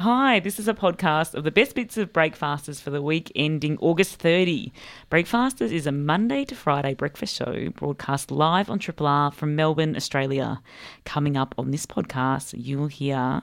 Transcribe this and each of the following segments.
Hi, this is a podcast of the best bits of Breakfasters for the week ending August 30. Breakfasters is a Monday to Friday breakfast show broadcast live on Triple R from Melbourne, Australia. Coming up on this podcast, you'll hear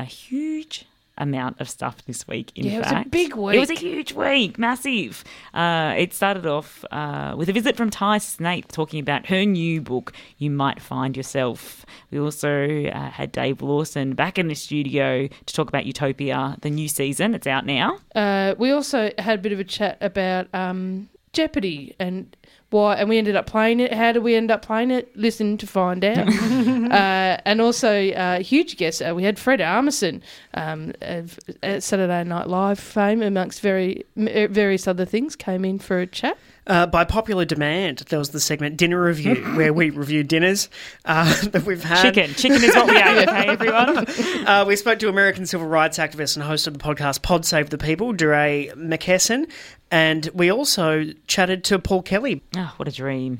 a huge amount of stuff this week. In Yeah, it was a fact, big It was a huge week, massive. Uh, it started off uh, with a visit from Tai Snaith talking about her new book, "You Might Find Yourself." We also uh, had Dave Lawson back in the studio to talk about Utopia, the new season. It's out now. Uh, we also had a bit of a chat about um, Jeopardy and why, and we ended up playing it. How did we end up playing it? Listen to find out. uh, and also, uh, huge guest. Uh, we had Fred Armisen, um, of Saturday Night Live fame, amongst very m- uh, various other things, came in for a chat. Uh, by popular demand, there was the segment Dinner Review, where we review dinners uh, that we've had. Chicken, chicken is what we ate. Okay, everyone. Uh, we spoke to American civil rights activist and host of the podcast Pod Save the People, DeRay Mckesson, and we also chatted to Paul Kelly. Oh, what a dream.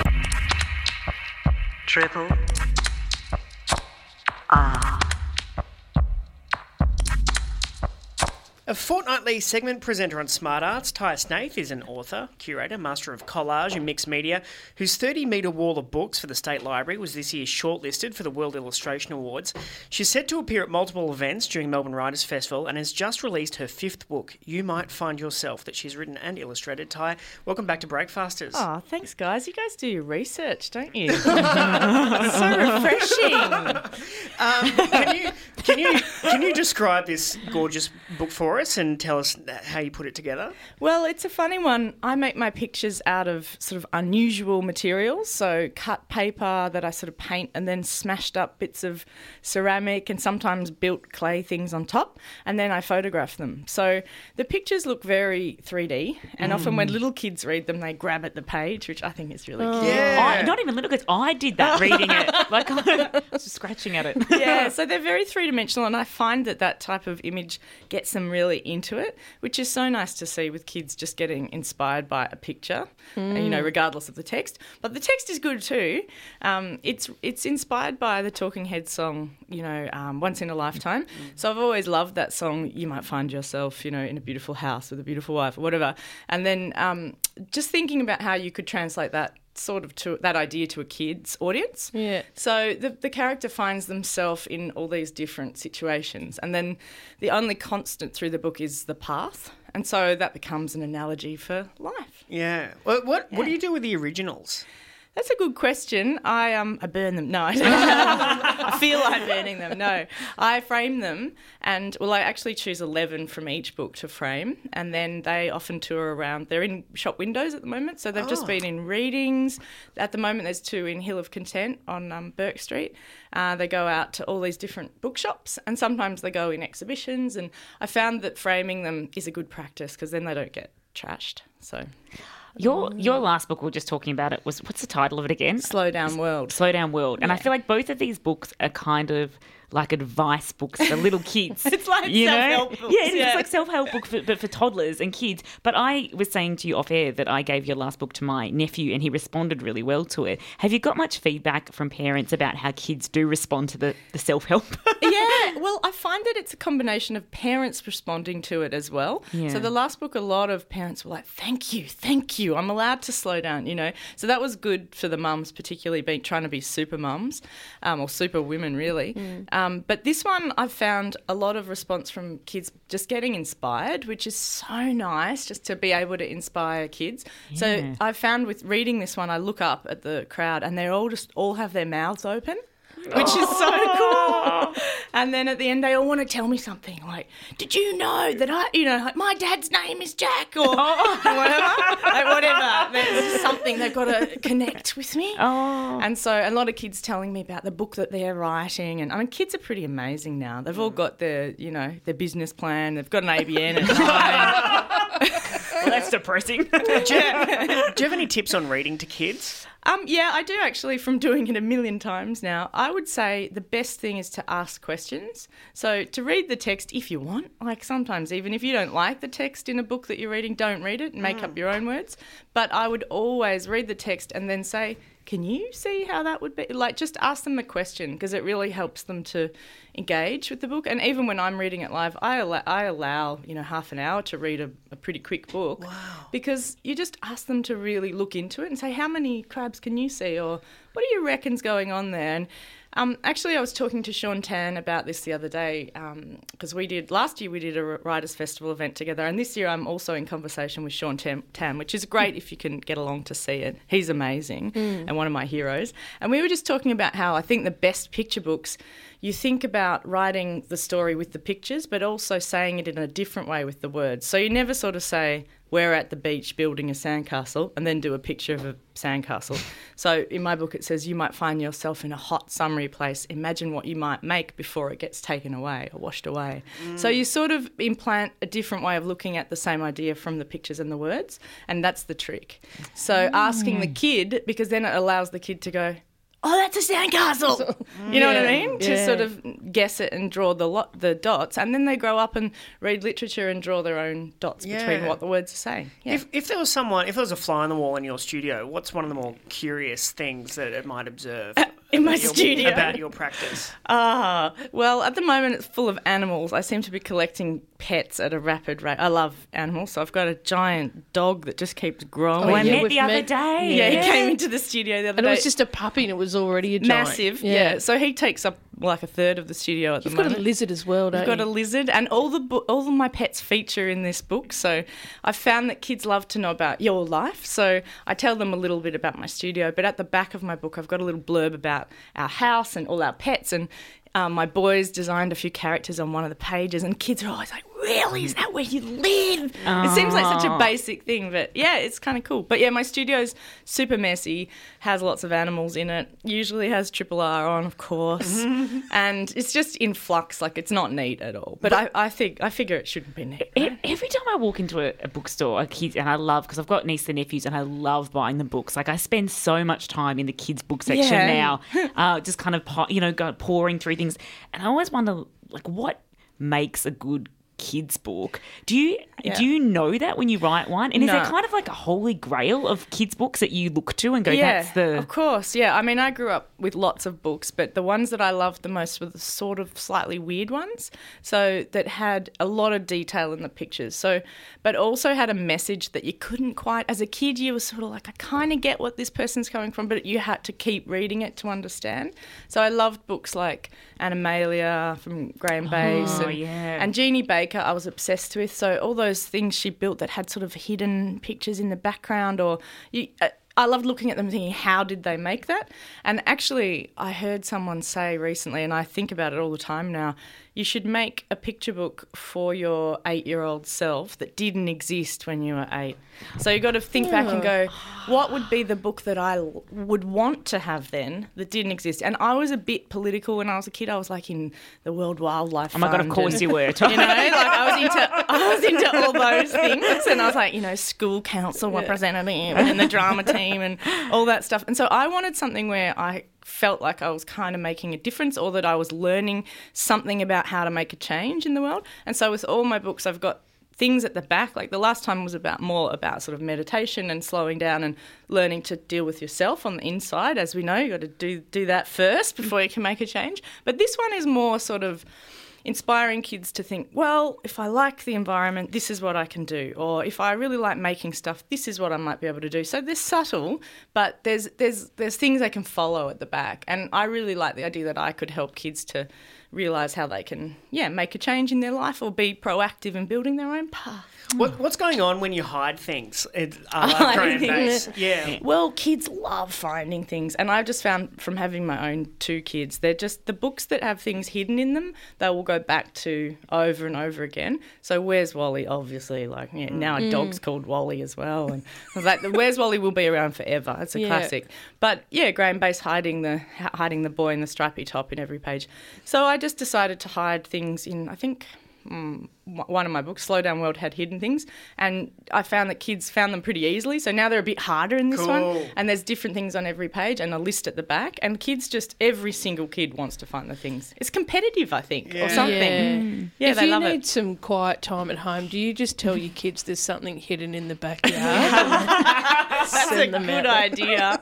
Triple R. A fortnightly segment presenter on Smart Arts, Tai Snaith is an author, curator, master of collage and mixed media, whose 30 metre wall of books for the State Library was this year shortlisted for the World Illustration Awards. She's set to appear at multiple events during Melbourne Writers Festival and has just released her fifth book, You Might Find Yourself, that she's written and illustrated. Tai, welcome back to Breakfasters. Oh, thanks, guys. You guys do your research, don't you? so refreshing. Um, can you can you can you describe this gorgeous book for us and tell us how you put it together? Well, it's a funny one. I make my pictures out of sort of unusual materials, so cut paper that I sort of paint and then smashed up bits of ceramic and sometimes built clay things on top, and then I photograph them. So the pictures look very 3D, and often when mm. little kids read them, they grab at the page, which I think is really oh. cute. I, not even little kids. I did that reading it. Like I was just scratching at it. yeah, so they're very three dimensional, and I find that that type of image gets them really into it, which is so nice to see with kids just getting inspired by a picture, and, you know, regardless of the text. But the text is good too. Um, it's it's inspired by the Talking Heads song, you know, um, Once in a Lifetime. So I've always loved that song. You might find yourself, you know, in a beautiful house with a beautiful wife or whatever. And then um, just thinking about how you could translate that sort of to that idea to a kid's audience. Yeah. So the, the character finds themselves in all these different situations, and then the only constant through the book is the path, and so that becomes an analogy for life. Yeah. What what, what do you do with the originals? That's a good question. I um I burn them. No, I, don't. I feel like burning them. No, I frame them, and well, I actually choose eleven from each book to frame, and then they often tour around. They're in shop windows at the moment, so they've just been in readings. At the moment, there's two in Hill of Content on um, Bourke Street. Uh, they go out to all these different bookshops, and sometimes they go in exhibitions. And I found that framing them is a good practice because then they don't get trashed. So, Your mm. your last book, we were just talking about it, was what's the title of it again? slow down world. Slow Down World. And I feel like both of these books are kind of like advice books for little kids. It's like you know? self-help books, Yeah, yeah. It's like self help book, for, but for toddlers and kids. But I was saying to you off air that I gave your last book to my nephew, and he responded really well to it. Have you got much feedback from parents about how kids do respond to the, the self help? yeah, well, I find that it's a combination of parents responding to it as well. Yeah. So the last book, a lot of parents were like, "Thank you, thank you. I'm allowed to slow down," you know. So that was good for the mums, particularly being trying to be super mums um, or super women, really. Um, Um, but this one, I've found a lot of response from kids just getting inspired, which is so nice, just to be able to inspire kids. So Yeah. I found with reading this one, I look up at the crowd and they're all just all have their mouths open which is so cool. And then at the end, they all want to tell me something like, "Did you know that I, you know, like my dad's name is Jack or whatever, like whatever." There's just something they've got to connect with me. Oh. And so a lot of kids telling me about the book that they're writing, and I mean, kids are pretty amazing now. They've all got their, you know, their business plan. They've got an ABN. well, that's depressing. Do you, do you have any tips on reading to kids? Um, yeah, I do actually from doing it a million times now. I would say the best thing is to ask questions. So to read the text if you want, like sometimes even if you don't like the text in a book that you're reading, don't read it and make up your own words. But I would always read the text and then say, can you see how that would be? Like, just ask them a question because it really helps them to engage with the book. And even when I'm reading it live, I allow, I allow you know half an hour to read a, a pretty quick book. Wow. Because you just ask them to really look into it and say, how many crabs can you see, or what do you reckon's going on there? And um, actually, I was talking to Sean Tan about this the other day because we did last year we did a Writers Festival event together, and this year I'm also in conversation with Sean Tan, Tan which is great if you can get along to see it. He's amazing and one of my heroes. And we were just talking about how I think the best picture books you think about writing the story with the pictures, but also saying it in a different way with the words. So you never sort of say, we're at the beach building a sandcastle and then do a picture of a sandcastle. so in my book, it says, you might find yourself in a hot, summery place. Imagine what you might make before it gets taken away or washed away. So you sort of implant a different way of looking at the same idea from the pictures and the words, and that's the trick. So asking the mm. kid, because then it allows the kid to go, oh, that's a sandcastle. you know what I Yeah. mean? To sort of guess it and draw the lot, the dots, and then they grow up and read literature and draw their own dots between what the words are saying. Yeah. If, if there was someone, if there was a fly on the wall in your studio, what's one of the more curious things that it might observe in my your- studio. about your practice? Ah, well, at the moment it's full of animals. I seem to be collecting pets at a rapid rate. I love animals, so I've got a giant dog that just keeps growing. Oh, I yeah, met we've the other met- day. yeah, he came into the studio the other And day. it was just a puppy and it was already a giant. massive. Yeah. so he takes up like a third of the studio at You've the got a lizard as well, don't I've got you? a lizard, and all the bo- all of my pets feature in this book. So I found that kids love to know about your life. So I tell them a little bit about my studio, but at the back of my book, I've got a little blurb about our house and all our pets. And um, my boys designed a few characters on one of the pages, and kids are always like, "Really? Is that where you live?" It seems like such a basic thing, but yeah, it's kind of cool. But yeah, my studio's super messy, has lots of animals in it. Usually has Triple R on, of course, and it's just in flux. Like it's not neat at all. But, I, I think I figure it shouldn't be neat. E- Every time I walk into a, a bookstore, a kids, and I love because I've got nieces and nephews, and I love buying the books. Like I spend so much time in the kids' book section Yeah. now, uh, just kind of po- you know go, pouring through things, and I always wonder like what makes a good kids book. Do you Yeah. do you know that when you write one? And is there kind of like a holy grail of kids books that you look to and go, yeah, that's the of course. Yeah, I mean, I grew up with lots of books, but the ones that I loved the most were the sort of slightly weird ones. So that had a lot of detail in the pictures. So, but also had a message that you couldn't quite. As a kid, you were sort of like, I kind of get what this person's coming from, but you had to keep reading it to understand. So I loved books like Animalia from Graeme Base Oh, and, yeah. and Jeannie Baker. I was obsessed with. So all those things she built that had sort of hidden pictures in the background, or you. I loved looking at them thinking, how did they make that? And actually, I heard someone say recently, and I think about it all the time now, you should make a picture book for your eight year old self that didn't exist when you were eight. So you've got to think back and go, what would be the book that I would want to have then that didn't exist? And I was a bit political when I was a kid. I was like in the World Wildlife oh my god, of course and- you were. you know, like I was into I was into all those things, and I was like, you know, school council representative and the drama team and all that stuff. And so I wanted something where I felt like I was kind of making a difference, or that I was learning something about how to make a change in the world. And so with all my books, I've got things at the back. Like the last time was about more about sort of meditation and slowing down and learning to deal with yourself on the inside as we know. You got to do do that first before you can make a change. But this one is more sort of inspiring kids to think, well, if I like the environment, this is what I can do, or if I really like making stuff, this is what I might be able to do. So they're subtle, but there's there's there's things they can follow at the back, and I really like the idea that I could help kids to realize how they can yeah make a change in their life or be proactive in building their own path. What, what's going on when you hide things? It, I love Hiding Graeme Base. things. Yeah. Well, kids love finding things, and I've just found from having my own two kids, they're just the books that have things hidden in them. They will go back to over and over again. So, Where's Wally? Obviously, like yeah, now a dog's called Wally as well, and like, the Where's Wally will be around forever. It's a Yeah. classic. But yeah, Graeme Base hiding the hiding the boy in the stripy top in every page. So I just decided to hide things in. I think mm, one of my books, Slow Down World, had hidden things, and I found that kids found them pretty easily. So now they're a bit harder in this Cool. one, and there's different things on every page and a list at the back. And kids just every single kid wants to find the things. It's competitive, I think, Yeah. or something. Yeah. Mm. Yeah, if they you love need it. some quiet time at home, do you just tell your kids there's something hidden in the backyard? That's a good out. idea.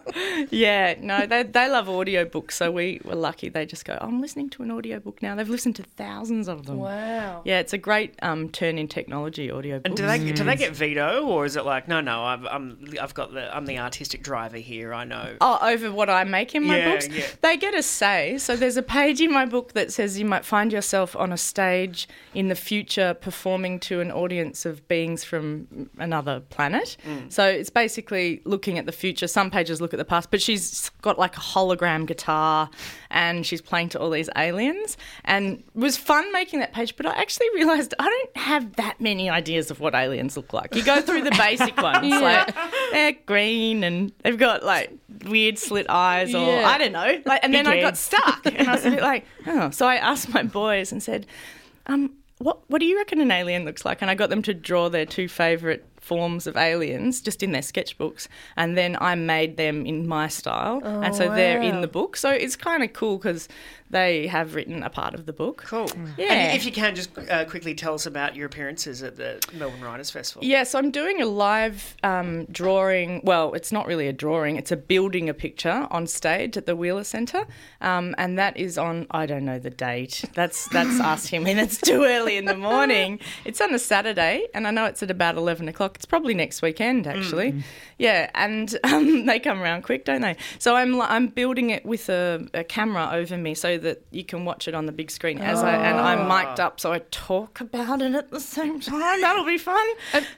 yeah, no, they, they love audiobooks, so we were lucky. They just go, oh, I'm listening to an audiobook now. They've listened to thousands of them. wow. Yeah, it's a great um, turn in technology audio. And do they do they get veto, or is it like no, no? I've I'm, I've got the I'm the artistic driver here. I know. Oh, over what I make in my Yeah, books. yeah. They get a say. So there's a page in my book that says you might find yourself on a stage in the future performing to an audience of beings from another planet. Mm. So it's basically looking at the future. Some pages look at the past, but she's got like a hologram guitar and she's playing to all these aliens. And it was fun making that page, but I actually realised I don't have that many ideas of what aliens look like. You go through the basic ones, Yeah. like they're green and they've got like weird slit eyes or Yeah. I don't know. Like, and then Big I got stuck, and I was a bit like, oh. So I asked my boys and said, um, "What what do you reckon an alien looks like?" And I got them to draw their two favourite forms of aliens just in their sketchbooks, and then I made them in my style, and so they're in the book. So it's kind of cool because they have written a part of the book. Cool. Yeah. And if you can, just uh, quickly tell us about your appearances at the Melbourne Writers Festival. Yes, I'm doing a live um, drawing. Well, it's not really a drawing; it's a building a picture on stage at the Wheeler Centre, um, and that is on. I don't know the date. That's that's asked him, and it's too early in the morning. It's on a Saturday, and I know it's at about eleven o'clock. It's probably next weekend, actually. Yeah, and um, they come around quick, don't they? So I'm I'm building it with a, a camera over me so that you can watch it on the big screen as I and I'm ah. mic'd up, so I talk about it at the same time. That'll be fun.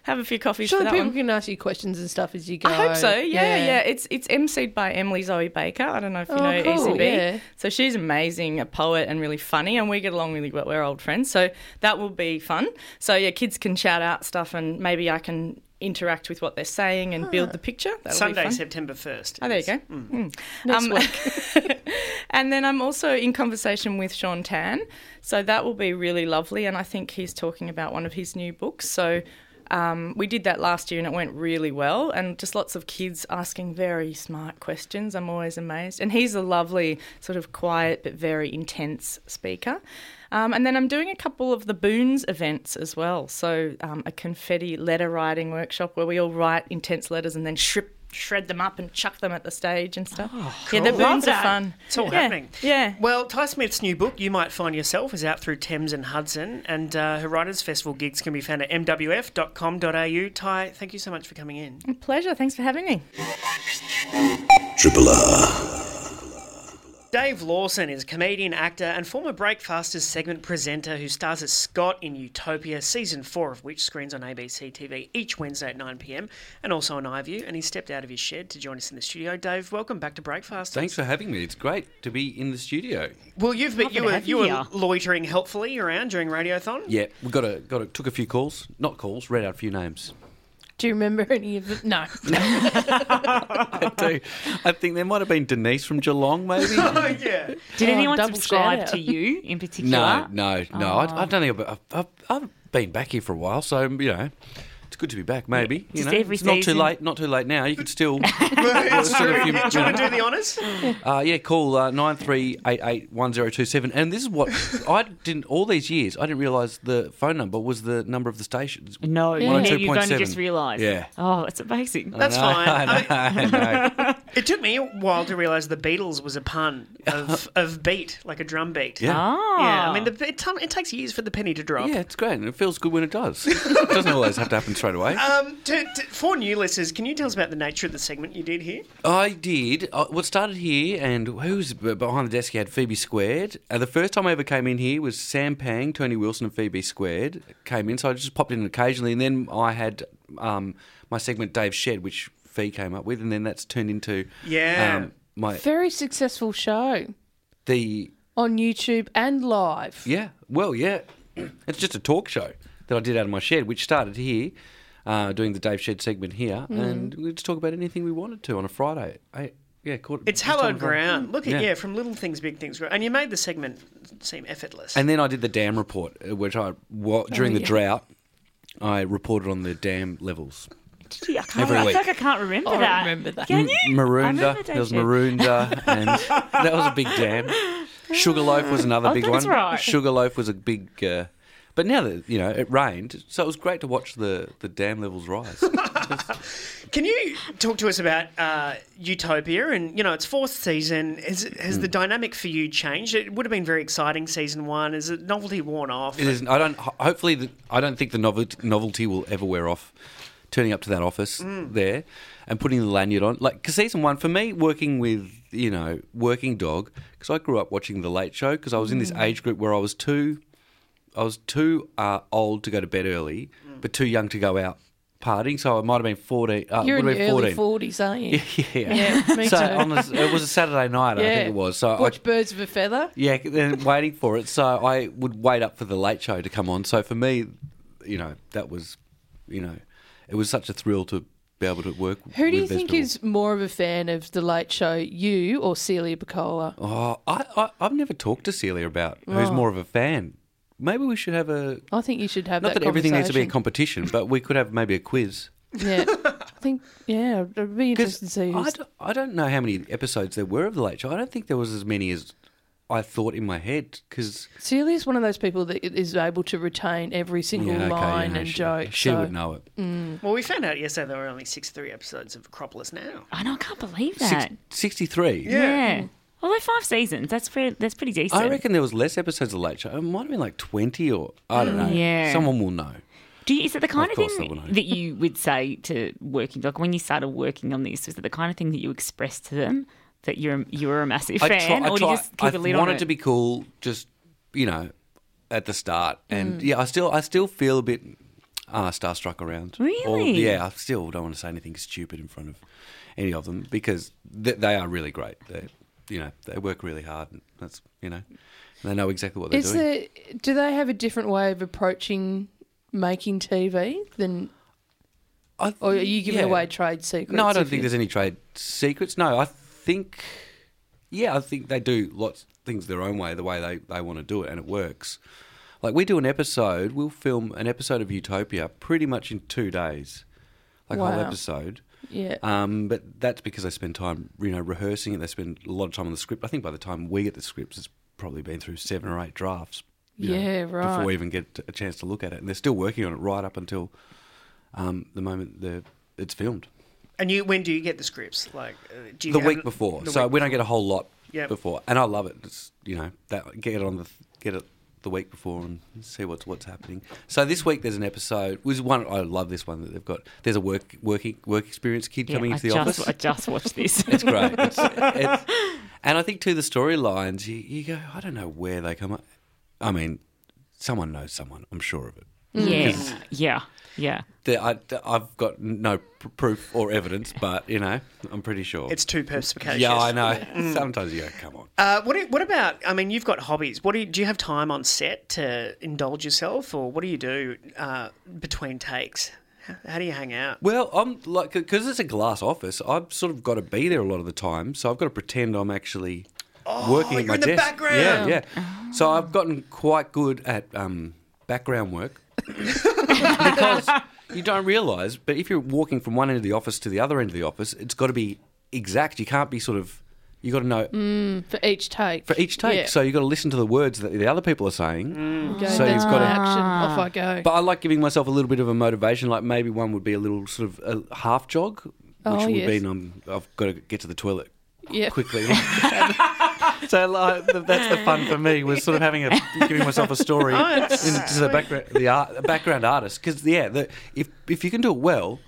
Have a few coffees Sure, for that people one. can ask you questions and stuff as you go. I hope so. Yeah, yeah, It's it's emceed by Emily Zoe Baker. I don't know if you Oh, know cool, ECB. yeah. So she's amazing, a poet and really funny, and we get along really well. We're old friends, so that will be fun. So yeah, kids can shout out stuff, and maybe I can interact with what they're saying and build the picture. That'll be Sunday, fun. September first. Oh, there you go. Mm. Next Um, and then I'm also in conversation with Sean Tan. So that will be really lovely. And I think he's talking about one of his new books. So um, we did that last year and it went really well. And just lots of kids asking very smart questions. I'm always amazed. And he's a lovely, sort of quiet but very intense speaker. Um, and then I'm doing a couple of the Boons events as well. So um, a confetti letter writing workshop where we all write intense letters and then shred, shred them up and chuck them at the stage and stuff. Yeah, the cool. Boons are fun. It's all Yeah, happening. Yeah. Well, Tai Snaith's new book, You Might Find Yourself, is out through Thames and Hudson, and uh, her Writers Festival gigs can be found at mwf.com.au. Tai, thank you so much for coming in. Pleasure. Thanks for having me. Triple R. Dave Lawson is a comedian, actor, and former Breakfasters segment presenter who stars as Scott in Utopia, season four of which screens on ABC TV each Wednesday at 9 pm, and also on iView. And he stepped out of his shed to join us in the studio. Dave, welcome back to Breakfasters. Thanks for having me. It's great to be in the studio. Well, you've been, you were you you were loitering helpfully around during Radiothon. Yeah, we got a got a, took a few calls, not calls, read out a few names. Do you remember any of it? No. I do. I think there might have been Denise from Geelong, maybe. Oh yeah. Did Oh, anyone double subscribe shout-out. to you in particular? no, no, no. I, I oh. don't think I've, I've, I've been back here for a while, so you know, it's good to be back. Maybe you Just know, every it's not too late. Not too late now. You could still, It's still a true. few- Do you want to do the honours? uh, yeah, call uh, nine three eight eight one zero two seven. And this is what I didn't all these years. I didn't realise the phone number was the number of the stations. No, Yeah. yeah. you've only 102.7. just realised. Yeah. Oh, it's amazing. That's I know, fine. I know, I know. It took me a while to realise the Beatles was a pun of, of beat, like a drum beat. Yeah. Ah. Yeah, I mean, the, it, it takes years for the penny to drop. Yeah, it's great, and it feels good when it does. it doesn't always have to happen straight away. Um, to, to, for new listeners, can you tell us about the nature of the segment you did here? I did. Uh, what started here, and who's b- behind the desk? You had Fee B-Squared. Uh, the first time I ever came in here was Sam Pang, Tony Wilson, and Fee B-Squared came in. So I just popped in occasionally, and then I had um, my segment Dave Shed, which Fee came up with, and then that's turned into Yeah. um, my Very successful show the on YouTube and live. yeah. Well, yeah, it's just a talk show that I did out of my shed, which started here. Uh, doing the Dave Shed segment here, Mm. and we just talk about anything we wanted to on a Friday, eight, yeah, caught, It's hallowed ground. ground. Look at Yeah. yeah. from little things, big things. grow. And you made the segment seem effortless. And then I did the dam report, uh, which I wa- during the yeah. drought, I reported on the dam levels. Gee, I, can't, Every I week. feel like I can't remember I that. remember that. Can you? I Maroondah, there was that shit. And that was a big dam. Sugarloaf was another Oh, big that's one. right. Sugarloaf was a big. Uh, but now that you know it rained, so it was great to watch the, the dam levels rise. Can you talk to us about uh, Utopia? And you know, it's fourth season. Has, has Hmm. the dynamic for you changed? It would have been very exciting season one. Is it novelty worn off? It is. I don't. Hopefully, the, I don't think the novelty, novelty will ever wear off. Turning up to that office there and putting the lanyard on, like because season one for me, working with you know working dog, because I grew up watching the Late Show because I was in this age group where I was too, I was too uh, old to go to bed early, but too young to go out partying. So I might have been fourteen. Uh, You're in would your been early 14. forties, aren't you? Yeah, Yeah, me so too. on the, it was a Saturday night, I Yeah. think it was. So I, Watch Birds of a Feather. yeah, then waiting for it. So I would wait up for the late show to come on. So for me, you know, that was, you know, it was such a thrill to be able to work. Who do you with think Vesperl. is more of a fan of the Late Show, you or Celia Pacquola? Oh, I, I I've never talked to Celia about Oh. who's more of a fan. Maybe we should have a. I think you should have Not that. that, everything needs to be a competition, but we could have maybe a quiz. Yeah, I think. Yeah, it'd be interesting to see. I Who's, don't, I don't know how many episodes there were of the Late Show. I don't think there was as many as I thought in my head because Celia's one of those people that is able to retain every single yeah, okay, line yeah, and she, joke. She so- would know it. Mm. Well, we found out yesterday there were only 63 episodes of Acropolis now. I know, I can't believe Six, that. Sixty-three. yeah. Although five seasons, that's pretty, that's pretty decent. I reckon there was less episodes of Late Show. It might have been like twenty or I don't know. Yeah. Someone will know. Do you, is it the kind Of of, course they will thing that you would say to working dog when you started working on this? Was it the kind of thing that you expressed to them that you're you're a massive I fan, try, I or try, you just keep I a lid on wanted it? to be cool, just you know, at the start, Mm. and yeah, I still I still feel a bit uh, starstruck around. Or- Really? yeah, I still don't want to say anything stupid in front of any of them because th- they are really great. They, you know, they work really hard. And that's you know, they know exactly what they're Is doing. there, do they have a different way of approaching making TV than, I- or are you giving yeah. away trade secrets? No, I don't think there's any trade secrets. No, I think, yeah, I think they do lots of things their own way, the way they, they want to do it, and it works. Like we do an episode, we'll film an episode of Utopia pretty much in two days, like a whole episode. Yeah. Um, but that's because they spend time, you know, rehearsing it. They spend a lot of time on the script. I think by the time we get the scripts, it's probably been through seven or eight drafts. you know, Yeah, right. Before we even get a chance to look at it, and they're still working on it right up until um, the moment the it's filmed. And you, when do you get the scripts? Like uh, do you the have- week before. the so week we don't get a whole lot Yep. before, and I love it. It's you know that get it on the get it the week before and see what's what's happening. So this week there's an episode. Was one I love this one that they've got. There's a work working work experience kid Yeah, coming I into the just, office. I just watched this. It's great. It's, it's, and I think to the storylines, you, you go, I don't know where they come up. I mean, someone knows someone. I'm sure of it. yeah, yeah, yeah. There, I, have got no pr- proof or evidence, but you know, I'm pretty sure. It's too perspicacious. yeah, I know. Sometimes you go, come on. Uh, what, do- what about? I mean, you've got hobbies. What do you, do you have time on set to indulge yourself, or what do you do uh, between takes? How, how do you hang out? Well, I'm like because it's a glass office. I've sort of got to be there a lot of the time, so I've got to pretend I'm actually working at you're my in the desk. background. Yeah, yeah. So I've gotten quite good at um, background work because you don't realise. But if you're walking from one end of the office to the other end of the office, it's got to be exact. You can't be sort of. You got to know mm, for each take. for each take. Yeah. So you got to listen to the words that the other people are saying. Mm. Go, so you've got to- action. Off I go. But I like giving myself a little bit of a motivation. Like maybe one would be a little sort of a half jog, which Oh, would yes. mean I'm, I've got to get to the toilet yeah. quickly. so like, th- that's the fun for me was sort of having a giving myself a story oh, into the background the art, the background artist because yeah, the, if if you can do it well,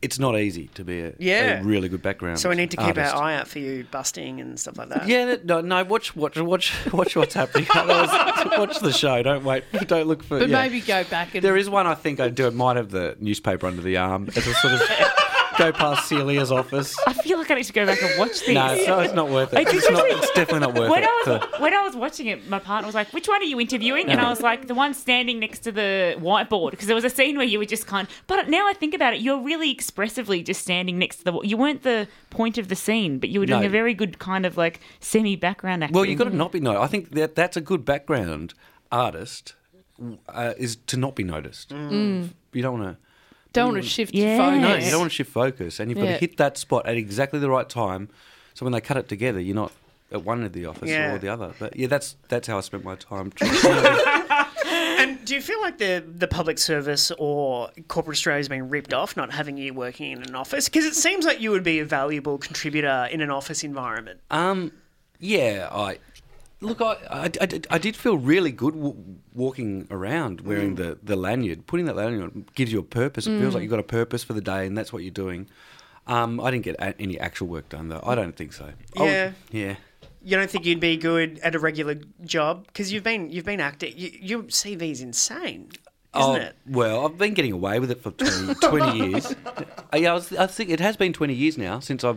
it's not easy to be a, Yeah. a really good background. So we need to keep artist. our eye out for you busting and stuff like that. Yeah, no, no. Watch, watch, watch, watch what's happening. Watch the show. Don't wait. Don't look for. But yeah. maybe go back and There is one I think I do. It might have the newspaper under the arm. It's a sort of go past Celia's office. I feel like I need to go back and watch this. No, it's not, it's not worth it. It's not, it's definitely not worth when it. I was when I was watching it, my partner was like, "Which one are you interviewing?" And I was like, "The one standing next to the whiteboard," because there was a scene where you were just kind. But now I think about it, you're really expressively just standing next to the. You weren't the point of the scene, but you were doing No. a very good kind of like semi background acting. Well, you've got to not be noticed. I think that that's a good background artist uh, is to not be noticed. Mm. You don't want to. Don't want to shift Yeah. focus. No, you don't want to shift focus, and you've got Yeah. to hit that spot at exactly the right time. So when they cut it together, you're not at one end of the office Yeah. or the other. But yeah, that's that's how I spent my time. And do you feel like the the public service or corporate Australia has been ripped off, not having you working in an office? Because it seems like you would be a valuable contributor in an office environment. um, yeah, I look. I, I, I, did- I did feel really good w- walking around wearing the, the lanyard. Putting that lanyard on gives you a purpose. It feels like you've got a purpose for the day, and that's what you're doing. Um, I didn't get a- any actual work done though. I don't think so. I would- Yeah. yeah. You don't think you'd be good at a regular job because you've been you've been acting. You, your CV's insane, isn't Oh, it? Well, I've been getting away with it for 20, 20 years. Uh, yeah, I, was, I think it has been 20 years now since I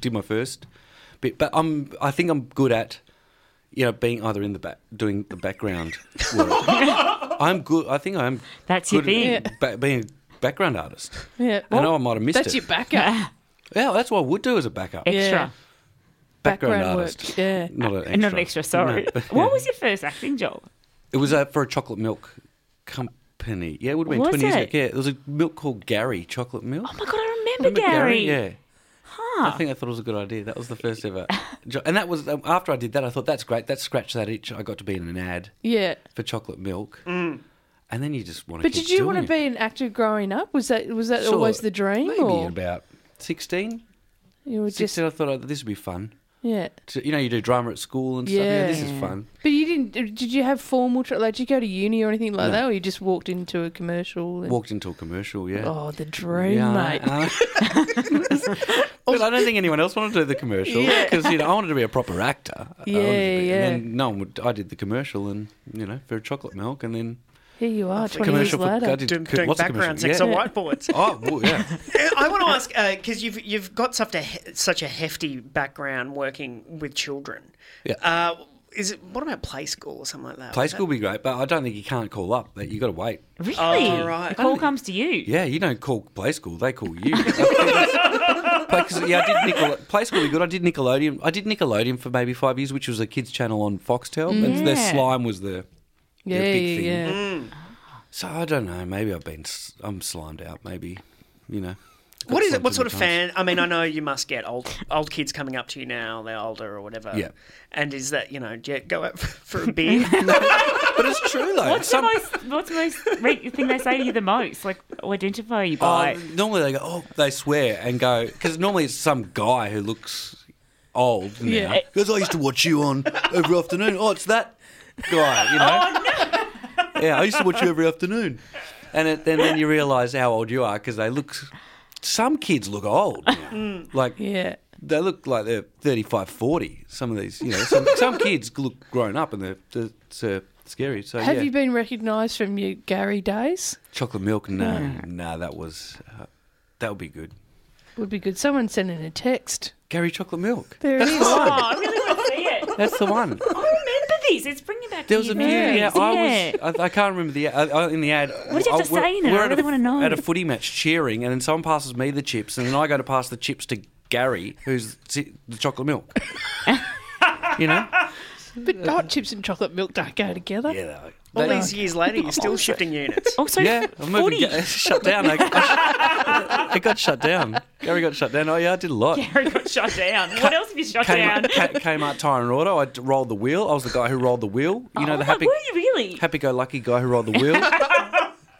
did my first bit. But I'm, I think I'm good at, you know, being either in the back, doing the background work. I'm good. I think I'm That's your good at thing. ba- being a background artist. Yeah. I know I might have missed it That's it. your backup. yeah, that's what I would do as a backup. Extra. Background, background work, artist. yeah. Not an extra. Not an extra, sorry. No. What was your first acting job? It was uh, for a chocolate milk company. Yeah, it would have been Was 20 years ago. Yeah, it was a milk called Gary Chocolate Milk. Oh my god, I remember, Remember Gary. Yeah. I think I thought it was a good idea. That was the first ever. jo- And that was um, after I did that. I thought that's great. That scratched that itch. I got to be in an ad Yeah. for chocolate milk, and then you just want to. But did you want to be an actor growing up? Was that was that Sort always the dream? Maybe or about sixteen. you were just Sixteen. I thought oh, this would be fun. yeah. To- you know, you do drama at school and stuff. Yeah, this is fun. But you didn't. Did you have formal? Tra- like, did you go to uni or anything like No. that, or you just walked into a commercial? And, Walked into a commercial. Yeah. Oh, the dream, Yeah, mate. I- I- but I don't think anyone else wanted to do the commercial because you know I wanted to be a proper actor. Yeah, be- yeah. And then no one would. I did the commercial and you know for chocolate milk and then Here you are, twenty commercial years for later. I did Doing, co- doing lots of background commercials, sex yeah. on whiteboards. Oh well, yeah. I want to ask because you've you've got such a such a hefty background working with children. Yeah. Uh, is it what about play school or something like that? Play school would be great, but I don't think you can't call up. That you got to wait. Really? Oh, right. The call comes to you. Yeah, you don't call play school; they call you. play, 'cause, yeah, I did Nickel- play school. Be good. I did Nickelodeon. I did Nickelodeon for maybe five years, which was a kids' channel on Foxtel. And their Yeah. slime was the, the yeah, big yeah, thing. yeah. Mm. So I don't know. Maybe I've been s- I'm slimed out. Maybe you know. Got What is it? What sort of fan? I mean, I know you must get old old kids coming up to you now. They're older or whatever. Yeah. And is that you know, do you go out for a beer? But it's true though. What's Some- the most? What's the most re- thing they say to you the most? Like, or identify you by? Oh, normally they go, oh, they swear and go because normally it's some guy who looks old. Now. Yeah. Because I used to watch you on every afternoon. Oh, it's that guy, you know. Oh, no. Yeah, I used to watch you every afternoon, and it, then then you realise how old you are because they look. Some kids look old, now. like Yeah. they look like they're 35, 40. Some of these, you know, some, some kids look grown up and they're, they're, it's, uh, scary. So Have yeah. you been recognised from your Gary days? chocolate milk? No, no, that was uh, that would be good. Would be good. Someone sent in a text. Gary chocolate milk. There it is. Oh, I really want to see it. That's the one. I remember this. It's bringing back. There was a your few. Yeah, memories. I was. I, I can't remember the ad. I, in the ad. What did you have to we're- say in it? We're I at really a- wanna know. At a footy match, cheering, and then someone passes me the chips, and then I go to pass the chips to Gary, who's the the chocolate milk. you know. But hot chips and chocolate milk don't go together. Yeah. All they- these years later, you're still oh, shifting units. Also, yeah, I'm moving. footy. Ga- shut down. I, I, it got shut down. Gary got shut down. Oh yeah, I did a lot. Gary got shut down. What else have you shut down? Kmart, K- Kmart Tyre and Auto. I rolled the wheel. I was the guy who rolled the wheel. You know Oh the happy, Were you really? happy-go-lucky guy who rolled the wheel.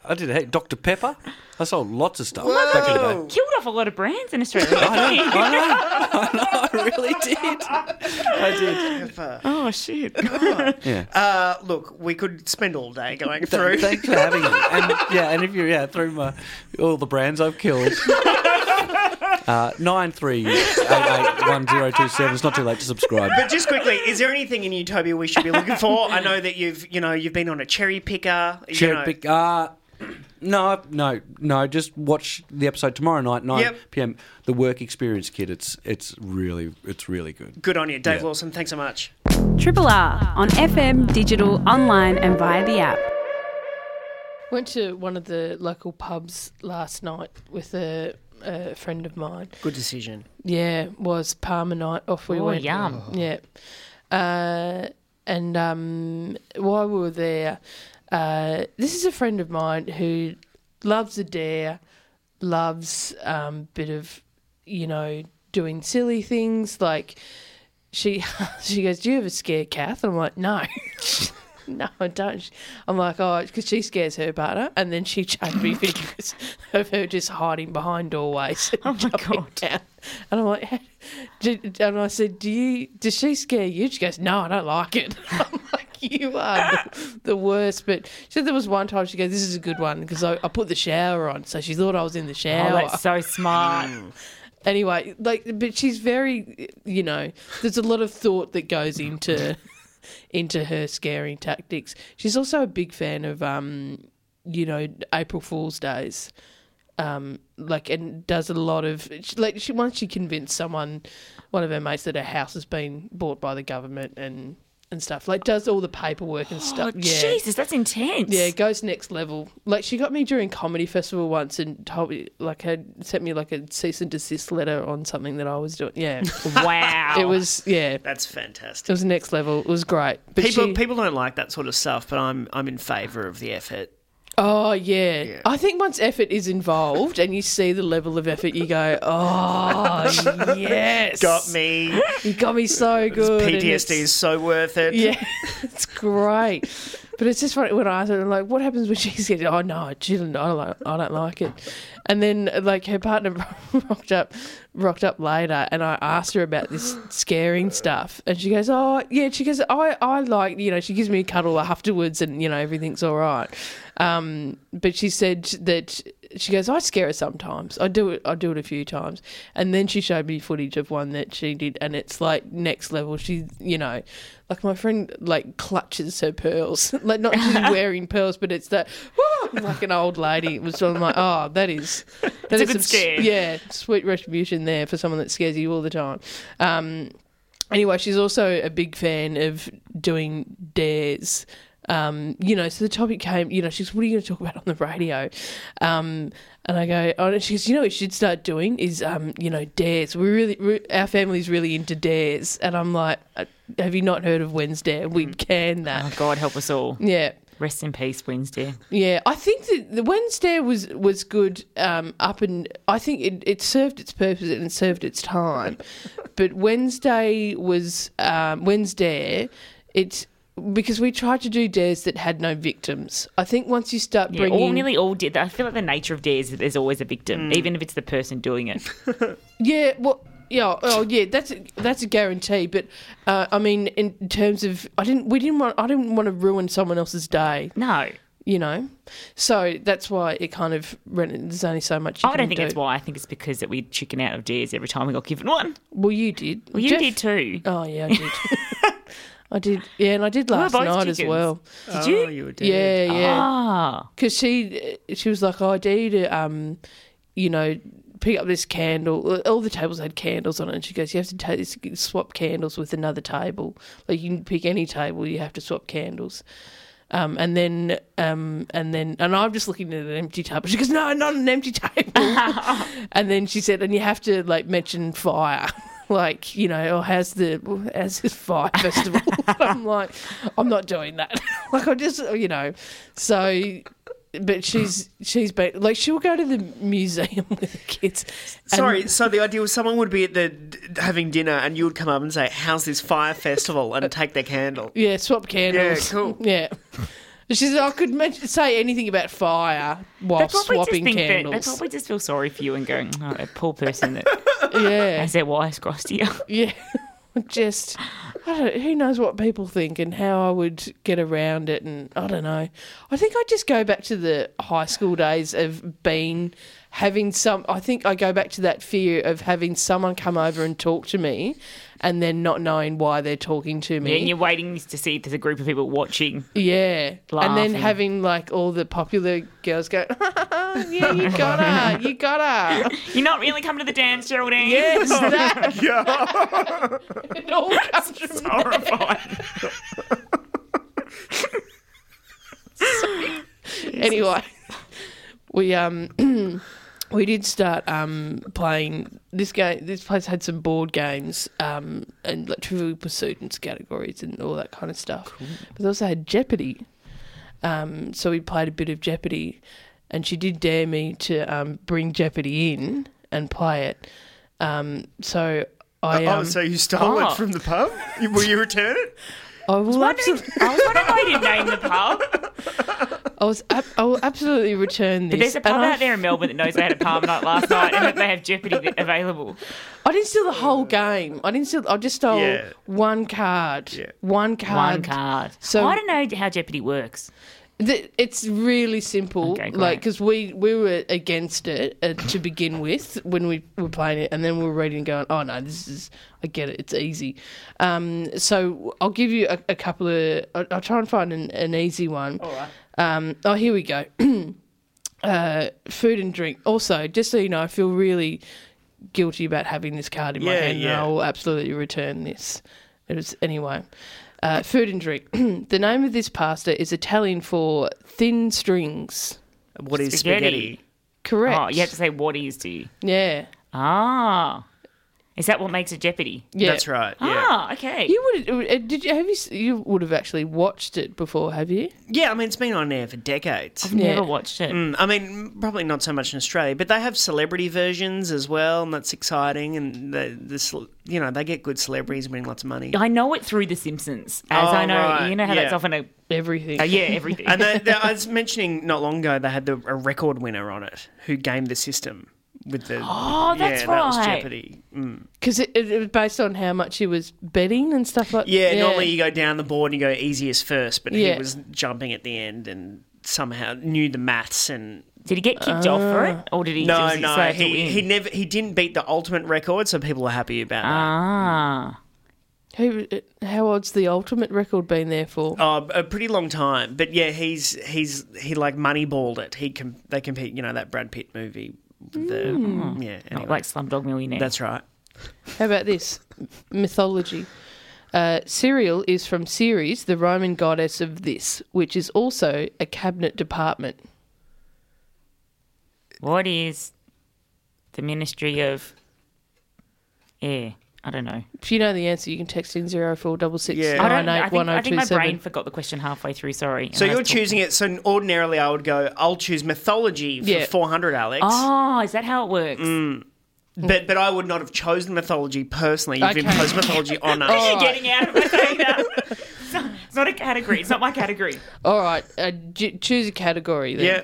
I did. Hey, Dr Pepper. I sold lots of stuff back in the day. Killed off a lot of brands in Australia. I know, I know, I know, I really did. I did. oh shit! Yeah. Uh, look, we could spend all day going through. Thanks for having me. And yeah, and if you're yeah through my all the brands I've killed. Uh, nine three eight eight one zero two seven. It's not too late to subscribe. But just quickly, is there anything in Utopia we should be looking for? I know that you've, you know, you've been on a cherry picker. you Cherry know. pick. No, no, no. Just watch the episode tomorrow night, nine Yep. p.m. The Work Experience Kid. It's it's really it's really good. Good on you, Dave Yeah. Wilson. Thanks so much. Triple R on FM, digital, online, and via the app. Went to one of the local pubs last night with a, a friend of mine. Good decision. Yeah, was parma night. Off we Oh, went. yum. Yeah. Uh, and um, while we were there, uh, this is a friend of mine who loves a dare, loves um, bit of, you know, doing silly things. Like she she goes, "Do you ever scare Kath?" And I'm like, "No." No, I don't. I'm like, oh, because she scares her partner, and then she showed me videos of her just hiding behind doorways. And Oh my God. down. And I'm like, did, and I said, do you? Does she scare you? She goes, no, I don't like it. I'm like, you are the, the worst. But she said there was one time she goes, this is a good one because I, I put the shower on, so she thought I was in the oh, shower Oh, that's so smart. Mm. anyway, like, but she's very, you know, there's a lot of thought that goes into into her scaring tactics. She's also a big fan of, um, you know, April Fool's days. Um, like, and does a lot of like. She once she convinced someone, one of her mates, that her house has been bought by the government and and stuff. Like, does all the paperwork and Oh, stuff. yeah. Jesus, that's intense. Yeah, it goes next level. Like she got me during comedy festival once and told me like had sent me like a cease and desist letter on something that I was doing. Yeah, Wow. it was yeah, That's fantastic. it was next level. It was great. But People she- people don't like that sort of stuff, but I'm I'm in favour of the effort. Oh yeah. Yeah. I think once effort is involved and you see the level of effort, you go, oh yes, Got me. You got me so good. and PTSD is so worth it. Yeah, it's great. But it's just funny when I asked her, like, what happens when she said, oh, no, she didn't, I, don't like, I don't like it. And then, like, her partner rocked up rocked up later and I asked her about this scaring stuff. And she goes, oh, yeah. She goes, I, I like, you know, she gives me a cuddle afterwards and, you know, everything's all right. Um, but she said that she goes, I scare her sometimes. I do it. I do it a few times. And then she showed me footage of one that she did, and it's like next level. She, you know, like my friend like clutches her pearls, like not she's wearing pearls, but it's that like an old lady. It was sort of like, oh, that is that a is good some scare. Yeah, sweet retribution there for someone that scares you all the time. Um, anyway, she's also a big fan of doing dares. Um, you know, so the topic came, you know, she's, what are you going to talk about on the radio? Um, and I go, oh, and she goes, you know, what we should start doing is, um, you know, dares. We're really, our family's really into dares. And I'm like, uh, have you not heard of Wednesday? We can that. Oh. God help us all. Yeah. Rest in peace, Wednesday. Yeah, I think that the Wednesday was was good um, up and I think it, it served its purpose and it served its time. but Wednesday was um, Wednesday. It's because we tried to do dares that had no victims. I think once you start Yeah, bringing all, nearly all did. I feel like the nature of dares is there's always a victim, even if it's the person doing it. Yeah, well, yeah, oh yeah, that's a, that's a guarantee. But uh, I mean, in terms of, I didn't, we didn't want, I didn't want to ruin someone else's day, No, you know. So that's why it kind of there's only so much. You I can don't think do. that's why. I think it's because that we chicken out of dares every time we got given one. Well, you did. Well, you Jeff- did too. Oh yeah, I did. I did. Yeah, and I did last both night as chickens. well. Did you? Oh, you were dead. Yeah, yeah. Ah, Because she she was like, oh, I dare you to um, you know, pick up this candle. All the tables had candles on it, and she goes, you have to take this, swap candles with another table. Like you can pick any table, you have to swap candles. Um, and then, um, and then, and I'm just looking at an empty table. She goes, "No, not an empty table." and then she said, "And you have to like mention fire, like you know, or has the has this fire festival." I'm like, I'm not doing that. like I just, you know, so. But she's she's been like she'll go to the museum with the kids. and- Sorry, so the idea was someone would be at the having dinner and you would come up and say, "How's this fire festival?" and take their candle. Yeah, swap candles. Yeah, cool. Yeah. She said I could say anything about fire while they probably just swapping think that they probably just feel sorry for you and going, "Oh, that poor person that Yeah, has their wires crossed here." yeah. Just I don't, who knows what people think and how I would get around it, and I don't know. I think I just go back to the high school days of being having some. I think I go back to that fear of having someone come over and talk to me, and then not knowing why they're talking to me. Yeah, and you're waiting to see if there's a group of people watching. Yeah. And then having like all the popular girls go, yeah, you got her, you got her. You're not really coming to the dance, Geraldine. Yes, that. it all comes from there. Horrifying. Anyway, we um we did start um playing this game. This place had some board games um and like Trivial Pursuit and categories and all that kind of stuff. But they also had Jeopardy. Um, so we played a bit of Jeopardy, and she did dare me to um bring Jeopardy in and play it. Um, so I um, oh, so you stole Oh. it from the pub? Will you return it? I will absolutely. I was wondering why you didn't name the pub. I was. ab- I will absolutely return this. There's a pub and I- out there in Melbourne that knows they had a palm night last night and that they have Jeopardy available. I didn't steal the whole game. I didn't steal. I just stole Yeah. one card. Yeah. One card. One card. So- I don't know how Jeopardy works. It's really simple. Okay, like because we we were against it uh, to begin with when we were playing it, and then we were reading and going, "Oh no, this is I get it. It's easy." Um, so I'll give you a, a couple of. I'll, I'll try and find an, an easy one. All right. Um, oh, here we go. uh, food and drink. Also, just so you know, I feel really guilty about having this card in my hand, yeah. and I will absolutely return this. It was anyway. Uh, food and drink. the name of this pasta is Italian for thin strings. What is Spaghetti. spaghetti? Correct. Oh, you have to say what is do you? Yeah. Ah. Is that what makes it Jeopardy? Yeah. That's right. Yeah. Ah, okay. You would uh, did you have you you would have actually watched it before, have you? Yeah, I mean, it's been on air for decades. I've never Yeah. watched it. Mm, I mean, probably not so much in Australia, but they have celebrity versions as well, and that's exciting. And the, the cel- you know, they get good celebrities winning lots of money. I know it through The Simpsons, as Oh, I know. right, You know how that's often a. Everything. Uh, yeah, everything. And they, they, I was mentioning not long ago they had the, a record winner on it who gamed the system with the. Oh, that's yeah, that was right. Jeopardy. Mm. Because it, it, it was based on how much he was betting and stuff like Yeah, normally you go down the board and you go easiest first, but Yeah. he was jumping at the end and somehow knew the maths and did he get kicked off for it, or did he? no, was he no, slated to he, win? he never he didn't beat the ultimate record, so people are happy about that. Ah, Who, how old's the ultimate record been there for? Oh, a pretty long time, but yeah, he's he's he like moneyballed it. He com- they compete, you know, that Brad Pitt movie. With The yeah, not like Slumdog Millionaire. that's right. How about this? Mythology. Uh, Cereal is from Ceres, the Roman goddess of this, which is also a cabinet department. what is the Ministry of Air? I don't know. If you know the answer, you can text in zero four double six Yeah. I don't. I eight think, one I zero think two my brain seven. forgot the question halfway through. Sorry. So And I you're was talking- choosing it. So ordinarily, I would go. I'll choose mythology for Yeah. 400, Alex. Oh, is that how it works? Mm. But but I would not have chosen mythology personally. You've Okay. imposed mythology on us. You're getting out of my saying that. It's not- It's not a category. It's not my category. All right, uh, j- choose a category. Then. Yeah,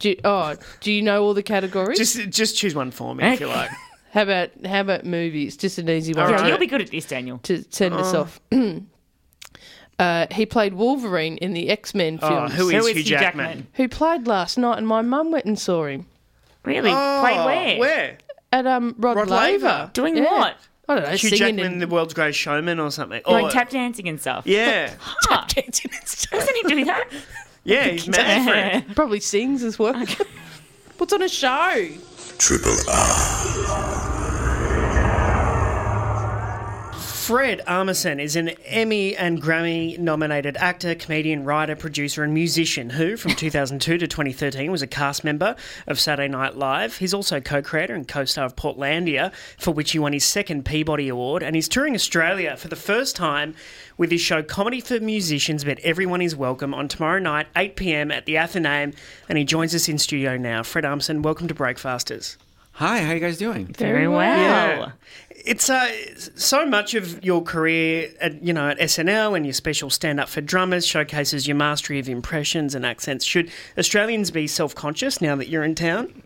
Do, oh, do you know all the categories? just just choose one for me if you like. how about how about movies? Just an easy one Yeah, right. you'll be good at this, Daniel. to send us off. uh, he played Wolverine in the X Men Oh, films. who is Who Hugh, is Hugh Jackman? Jackman? Who played last night, and my mum went and saw him Really? Oh, Played where? Where? at um Rod, Rod Laver. Laver. Doing Yeah. what? I don't know, Hugh singing Jackman, and the world's greatest showman, or something. Like Or- tap dancing and stuff. yeah, Ah, dancing and stuff. doesn't he do that? yeah, he's mad for it. Probably sings as well. What's on a show? Triple R. Fred Armisen is an Emmy and Grammy nominated actor, comedian, writer, producer, and musician who, from 2002 to 2013, was a cast member of Saturday Night Live. He's also co creator and co star of Portlandia, for which he won his second Peabody Award, and he's touring Australia for the first time with his show Comedy for Musicians, but Everyone is Welcome on tomorrow night, 8 pm at the Athenaeum, and he joins us in studio now. Fred Armisen, welcome to Breakfasters. Hi, how you guys doing? Very well. Yeah. It's uh, so much of your career, at, you know, at SNL and your special stand up for drummers showcases your mastery of impressions and accents. Should Australians be self conscious now that you're in town?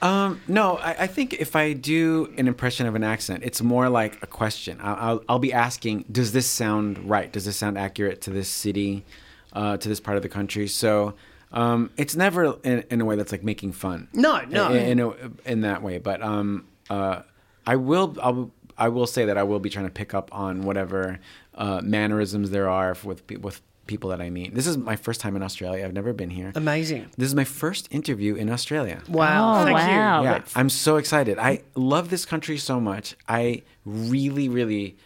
Um, no, I, I think if I do an impression of an accent, it's more like a question. I'll, I'll, I'll be asking, does this sound right? Does this sound accurate to this city, uh, to this part of the country? So um, it's never in, in a way that's like making fun. No, no. In, in, a, in that way. But um, uh, I will. I'll, I will say that I will be trying to pick up on whatever uh, mannerisms there are with with people that I meet. This is my first time in Australia. I've never been here. Amazing. This is my first interview in Australia. Wow. Oh, Thank wow. you. Yeah, that's- I'm so excited. I love this country so much. I really, really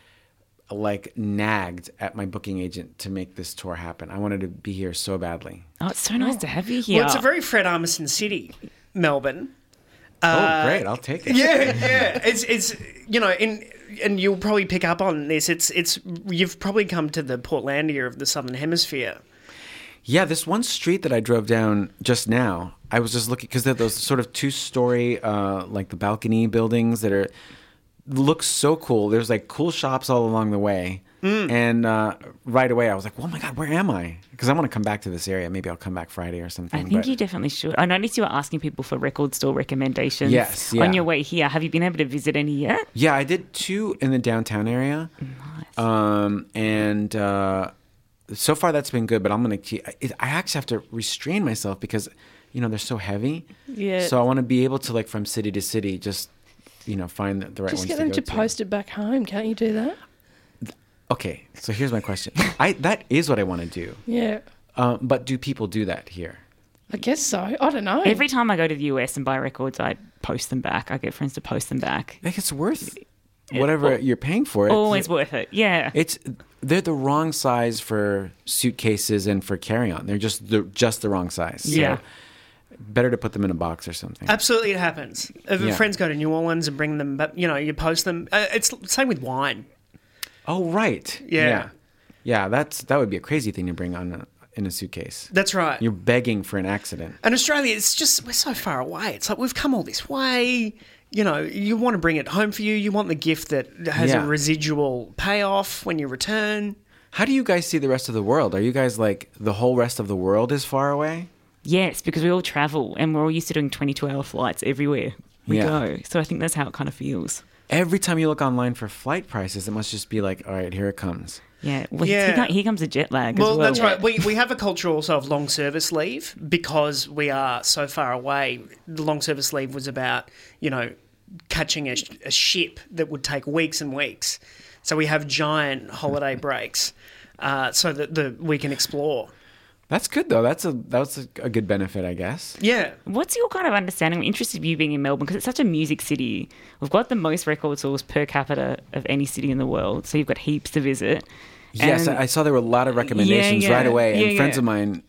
like nagged at my booking agent to make this tour happen. I wanted to be here so badly. Oh, it's so nice to have you here. Well, it's a very Fred Armisen city, Melbourne. Oh, great! I'll take it. Yeah, yeah. It's it's you know, in and you'll probably pick up on this. It's it's you've probably come to the Portlandia of the Southern Hemisphere. Yeah, this one street that I drove down just now, I was just looking because they're those sort of two-story, uh, like the balcony buildings that are look so cool. There's like cool shops all along the way, Mm. and uh, right away I was like, "Oh my god, where am I?" Because I want to come back to this area. Maybe I'll come back Friday or something. I think but- you definitely should. I noticed you were asking people for record store recommendations Yes, on your way here. Have you been able to visit any yet? Yeah, I did two in the downtown area. Um, and uh, so far that's been good, but I'm going to keep. I I actually have to restrain myself because, you know, they're so heavy. Yeah. So I want to be able to, like, from city to city, just, you know, find the, the right Just ones get to them go to post it back home. Can't you do that? Okay, so here's my question. I That is what I want to do. Yeah. Um, but do people do that here? I guess so. I don't know. Every time I go to the US and buy records, I post them back. I get friends to post them back. Like, it's worth whatever al- you're paying for it. Always worth it. Yeah. It's they're the wrong size for suitcases and for carry on. They're just the just the wrong size. So Yeah. better to put them in a box or something. Absolutely, it happens. If Yeah. friends go to New Orleans and bring them, but you know, you post them. Uh, it's same with wine. Oh right. Yeah. yeah. Yeah, that's that would be a crazy thing to bring on a, in a suitcase. That's right. You're begging for an accident. And Australia, it's just we're so far away. It's like we've come all this way. You know, you want to bring it home for you. You want the gift that has Yeah. a residual payoff when you return. How do you guys see the rest of the world? Are you guys like the whole rest of the world is far away? Yes, because we all travel and we're all used to doing 22 hour flights everywhere we Yeah. go. So I think that's how it kind of feels. Every time you look online for flight prices, it must just be like, all right, here it comes. Yeah. Well, Yeah. Here, here comes a jet lag Well, as well. that's right. We, we have a culture also of long service leave because we are so far away. The long service leave was about, you know, catching a, a ship that would take weeks and weeks. So we have giant holiday breaks uh, so that the, we can explore. That's good though. That's a that's a, a good benefit, I guess. Yeah. What's your kind of understanding? I'm interested in you being in Melbourne because it's such a music city. We've got the most record stores per capita of any city in the world, so you've got heaps to visit. Yes, And- I I saw there were a lot of recommendations yeah. right away, and Yeah, friends of mine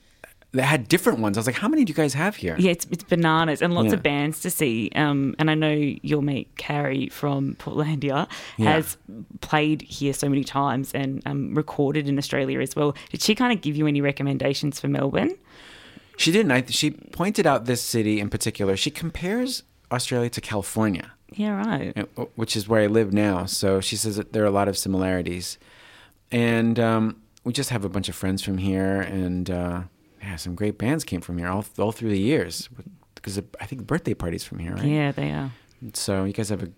that had different ones. I was like, "How many do you guys have here?" Yeah, it's, it's bananas and lots Yeah. of bands to see. Um, and I know your mate Carrie from Portlandia Yeah. has played here so many times and um, recorded in Australia as well. Did she kind of give you any recommendations for Melbourne? She didn't. I, she pointed out this city in particular. She compares Australia to California, Yeah, right. uh, which is where I live now. So she says that there are a lot of similarities, and um, we just have a bunch of friends from here, and uh, yeah, some great bands came from here all all through the years. Because I think the birthday parties from here, right? Yeah, they are. So you guys have a.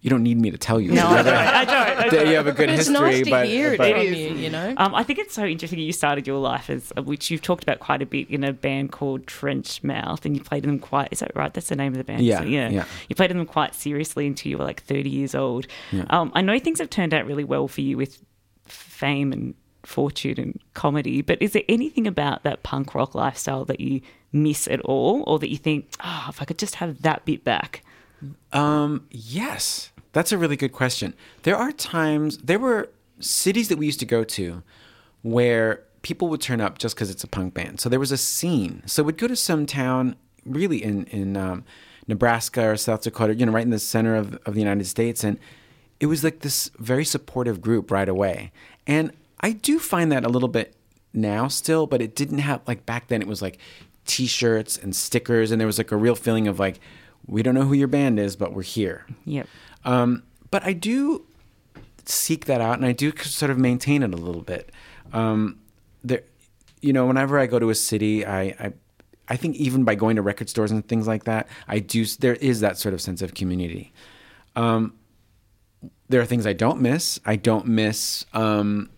You don't need me to tell you. No, I don't. I don't. I don't. you have a good But it's history, nice to but, hear it but- from you, you know? Um, I think it's so interesting you started your life as, uh, which you've talked about quite a bit in a band called Trench Mouth, and you played in them quite. Is that right? That's the name of the band. Yeah, So, yeah. yeah. You played in them quite seriously until you were like thirty years old. Yeah. Um, I know things have turned out really well for you with fame and fortune and comedy, but is there anything about that punk rock lifestyle that you miss at all, or that you think, oh, if I could just have that bit back? Um, yes, that's a really good question. There are times, there were cities that we used to go to where people would turn up just because it's a punk band. So there was a scene. So we'd go to some town, really in in um, Nebraska or South Dakota, you know, right in the center of of the United States, and it was like this very supportive group right away. And I do find that a little bit now still, but it didn't have like back then. It was like T-shirts and stickers, and there was like a real feeling of like we don't know who your band is, but we're here. Yep. Um, but I do seek that out, and I do sort of maintain it a little bit. Um, there, you know, whenever I go to a city, I, I I think even by going to record stores and things like that, I do. There is that sort of sense of community. Um, there are things I don't miss. I don't miss um,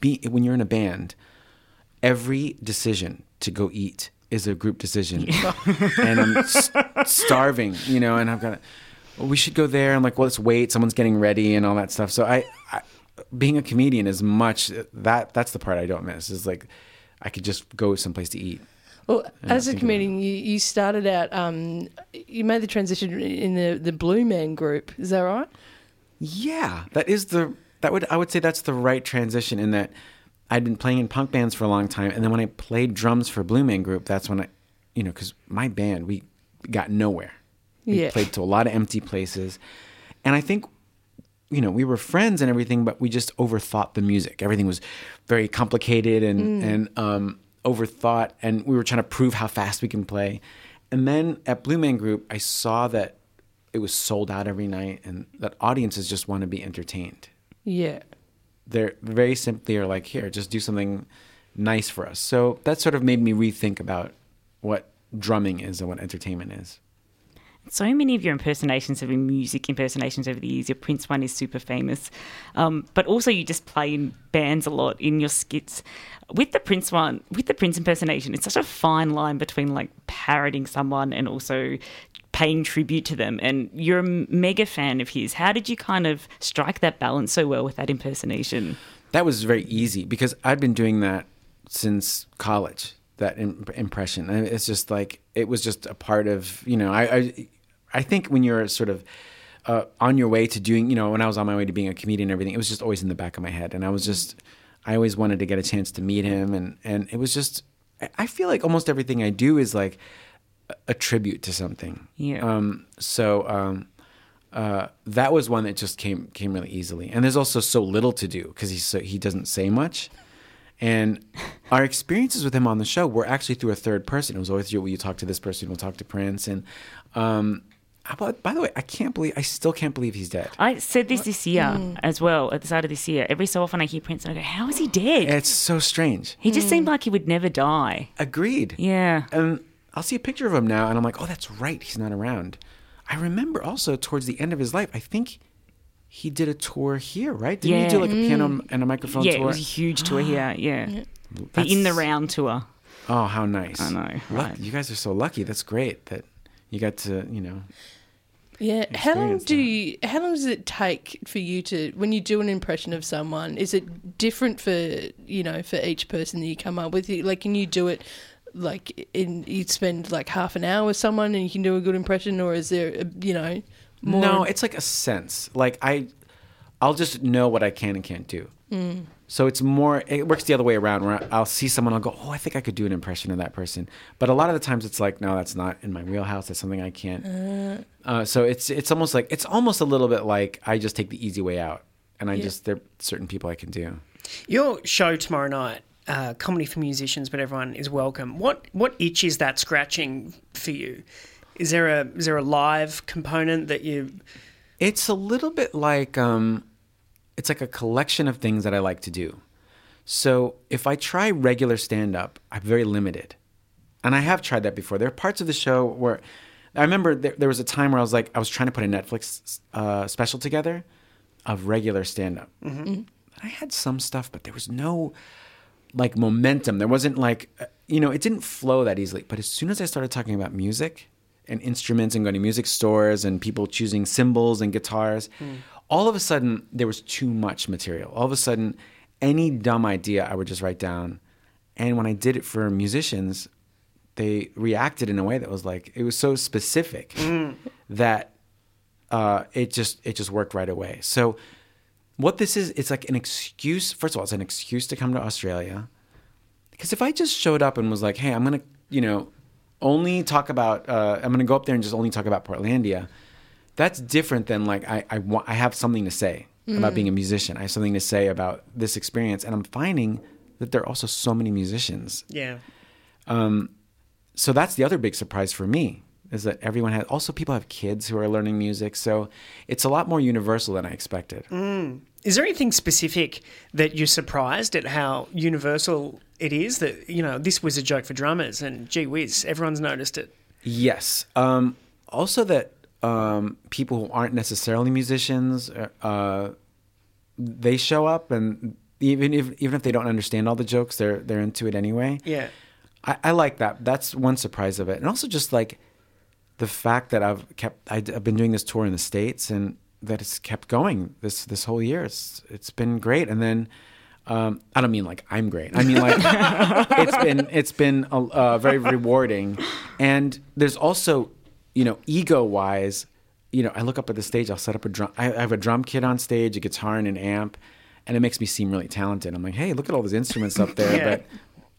be when you're in a band. Every decision to go eat is a group decision, and I'm s- starving, you know, and I've got. Well, we should go there. I'm like, well, let's wait. Someone's getting ready and all that stuff. So I, I being a comedian is much that that's the part I don't miss. Is like, I could just go someplace to eat. Well, as a comedian, you, you started out. Um, you made the transition in the the Blue Man Group. Is that right? Yeah, that is the that would I would say that's the right transition in that I'd been playing in punk bands for a long time, and then when I played drums for Blue Man Group, that's when I, you know, because my band we got nowhere. We Yeah. played to a lot of empty places, and I think, you know, we were friends and everything, but we just overthought the music. Everything was very complicated and and um, overthought, and we were trying to prove how fast we can play. And then at Blue Man Group, I saw that it was sold out every night, and that audiences just want to be entertained. Yeah. They're very simply are like, here, just do something nice for us. So that sort of made me rethink about what drumming is and what entertainment is. So many of your impersonations have been music impersonations over the years. Your Prince one is super famous, um, but also you just play in bands a lot in your skits. With the Prince one, with the Prince impersonation, it's such a fine line between like parroting someone and also paying tribute to them. And you're a mega fan of his. How did you kind of strike that balance so well with that impersonation? That was very easy because I'd been doing that since college. That Im- impression, and it's just like it was just a part of you know. I I, I think when you're sort of uh, on your way to doing, you know, when I was on my way to being a comedian and everything, it was just always in the back of my head, and I was just, I always wanted to get a chance to meet him, and and it was just, I feel like almost everything I do is like a- a tribute to something. Yeah. Um. So um, uh, that was one that just came came really easily. And there's also so little to do because he's so he doesn't say much. And our experiences with him on the show were actually through a third person. It was always you. You talk to this person, we'll talk to Prince. And um, about, by the way, I can't believe I still can't believe he's dead. I said this this year as well, at the start of this year. Every so often I hear Prince and I go, How is he dead? It's so strange. He just seemed like he would never die. Agreed. Yeah. And I'll see a picture of him now, and I'm like, oh, that's right, he's not around. I remember also towards the end of his life, I think he did a tour here, right? Didn't Yeah. he do like a piano mm. and a microphone yeah, tour? it was a huge tour here. Yeah. The In the Round tour. Oh, how nice! I know, right. You guys are so lucky. That's great that you got to, you know. Yeah. How long do that. you, how long does it take for you to when you do an impression of someone? Is it different for you know for each person that you come up with? Like, can you do it like in you spend like half an hour with someone and you can do a good impression, or is there a, you know more? No, it's like a sense. Like I, I'll just know what I can and can't do. So it's more. It works the other way around. Where I'll see someone, I'll go, "Oh, I think I could do an impression of that person." But a lot of the times, it's like, "No, that's not in my wheelhouse. That's something I can't." Uh, so it's it's almost like it's almost a little bit like I just take the easy way out, and I just there are certain people I can do. Your show tomorrow night, uh, comedy for musicians, but everyone is welcome. What what itch is that scratching for you? Is there a is there a live component that you? It's a little bit like um, it's like a collection of things that I like to do. So if I try regular stand up, I'm very limited, and I have tried that before. There are parts of the show where I remember there, there was a time where I was like I was trying to put a Netflix uh, special together of regular stand up. I had some stuff, but there was no like momentum. There wasn't like uh, you know, it didn't flow that easily. But as soon as I started talking about music and instruments and going to music stores and people choosing cymbals and guitars, all of a sudden there was too much material. All of a sudden, any dumb idea I would just write down. And when I did it for musicians, they reacted in a way that was like it was so specific that uh, it just it just worked right away. So what this is, it's like an excuse. First of all, it's an excuse to come to Australia. Because if I just showed up and was like, "Hey, I'm gonna, you know, only talk about, uh, I'm gonna go up there and just only talk about Portlandia," that's different than like I I want I have something to say about being a musician. I have something to say about this experience, and I'm finding that there are also so many musicians Yeah. Um, so that's the other big surprise for me is that everyone has also people have kids who are learning music, so it's a lot more universal than I expected. Is there anything specific that you're surprised at how universal it is? That you know, this was a joke for drummers, and gee whiz, everyone's noticed it. Yes. Um, also, that um, people who aren't necessarily musicians, uh, they show up, and even if even if they don't understand all the jokes, they're they're into it anyway. Yeah. I, I like that. That's one surprise of it, and also just like the fact that I've kept I, have been doing this tour in the states, and that it's kept going this this whole year. It's it's been great, and then. Um, I don't mean like I'm great. I mean like it's been it's been uh, uh, very rewarding, and there's also, you know, ego wise, you know, I look up at the stage. I'll set up a drum. I I have a drum kit on stage, a guitar and an amp, and it makes me seem really talented. I'm like, hey, look at all those instruments up there, Yeah. but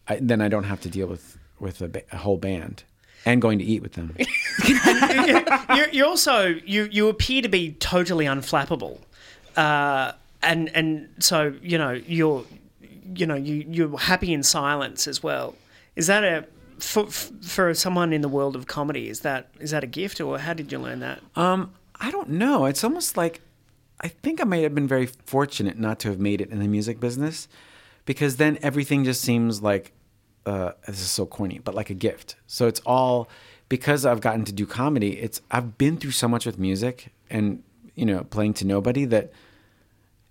I, then I don't have to deal with with a, ba- a whole band and going to eat with them. you're, you're also you you appear to be totally unflappable, uh, and and so you know you're you know you you're happy in silence as well. Is that a for, for someone in the world of comedy? Is that is that a gift or how did you learn that? Um, I don't know. It's almost like I think I might have been very fortunate not to have made it in the music business because then everything just seems like uh, this is so corny, but like a gift. So it's all because I've gotten to do comedy. It's I've been through so much with music and you know playing to nobody that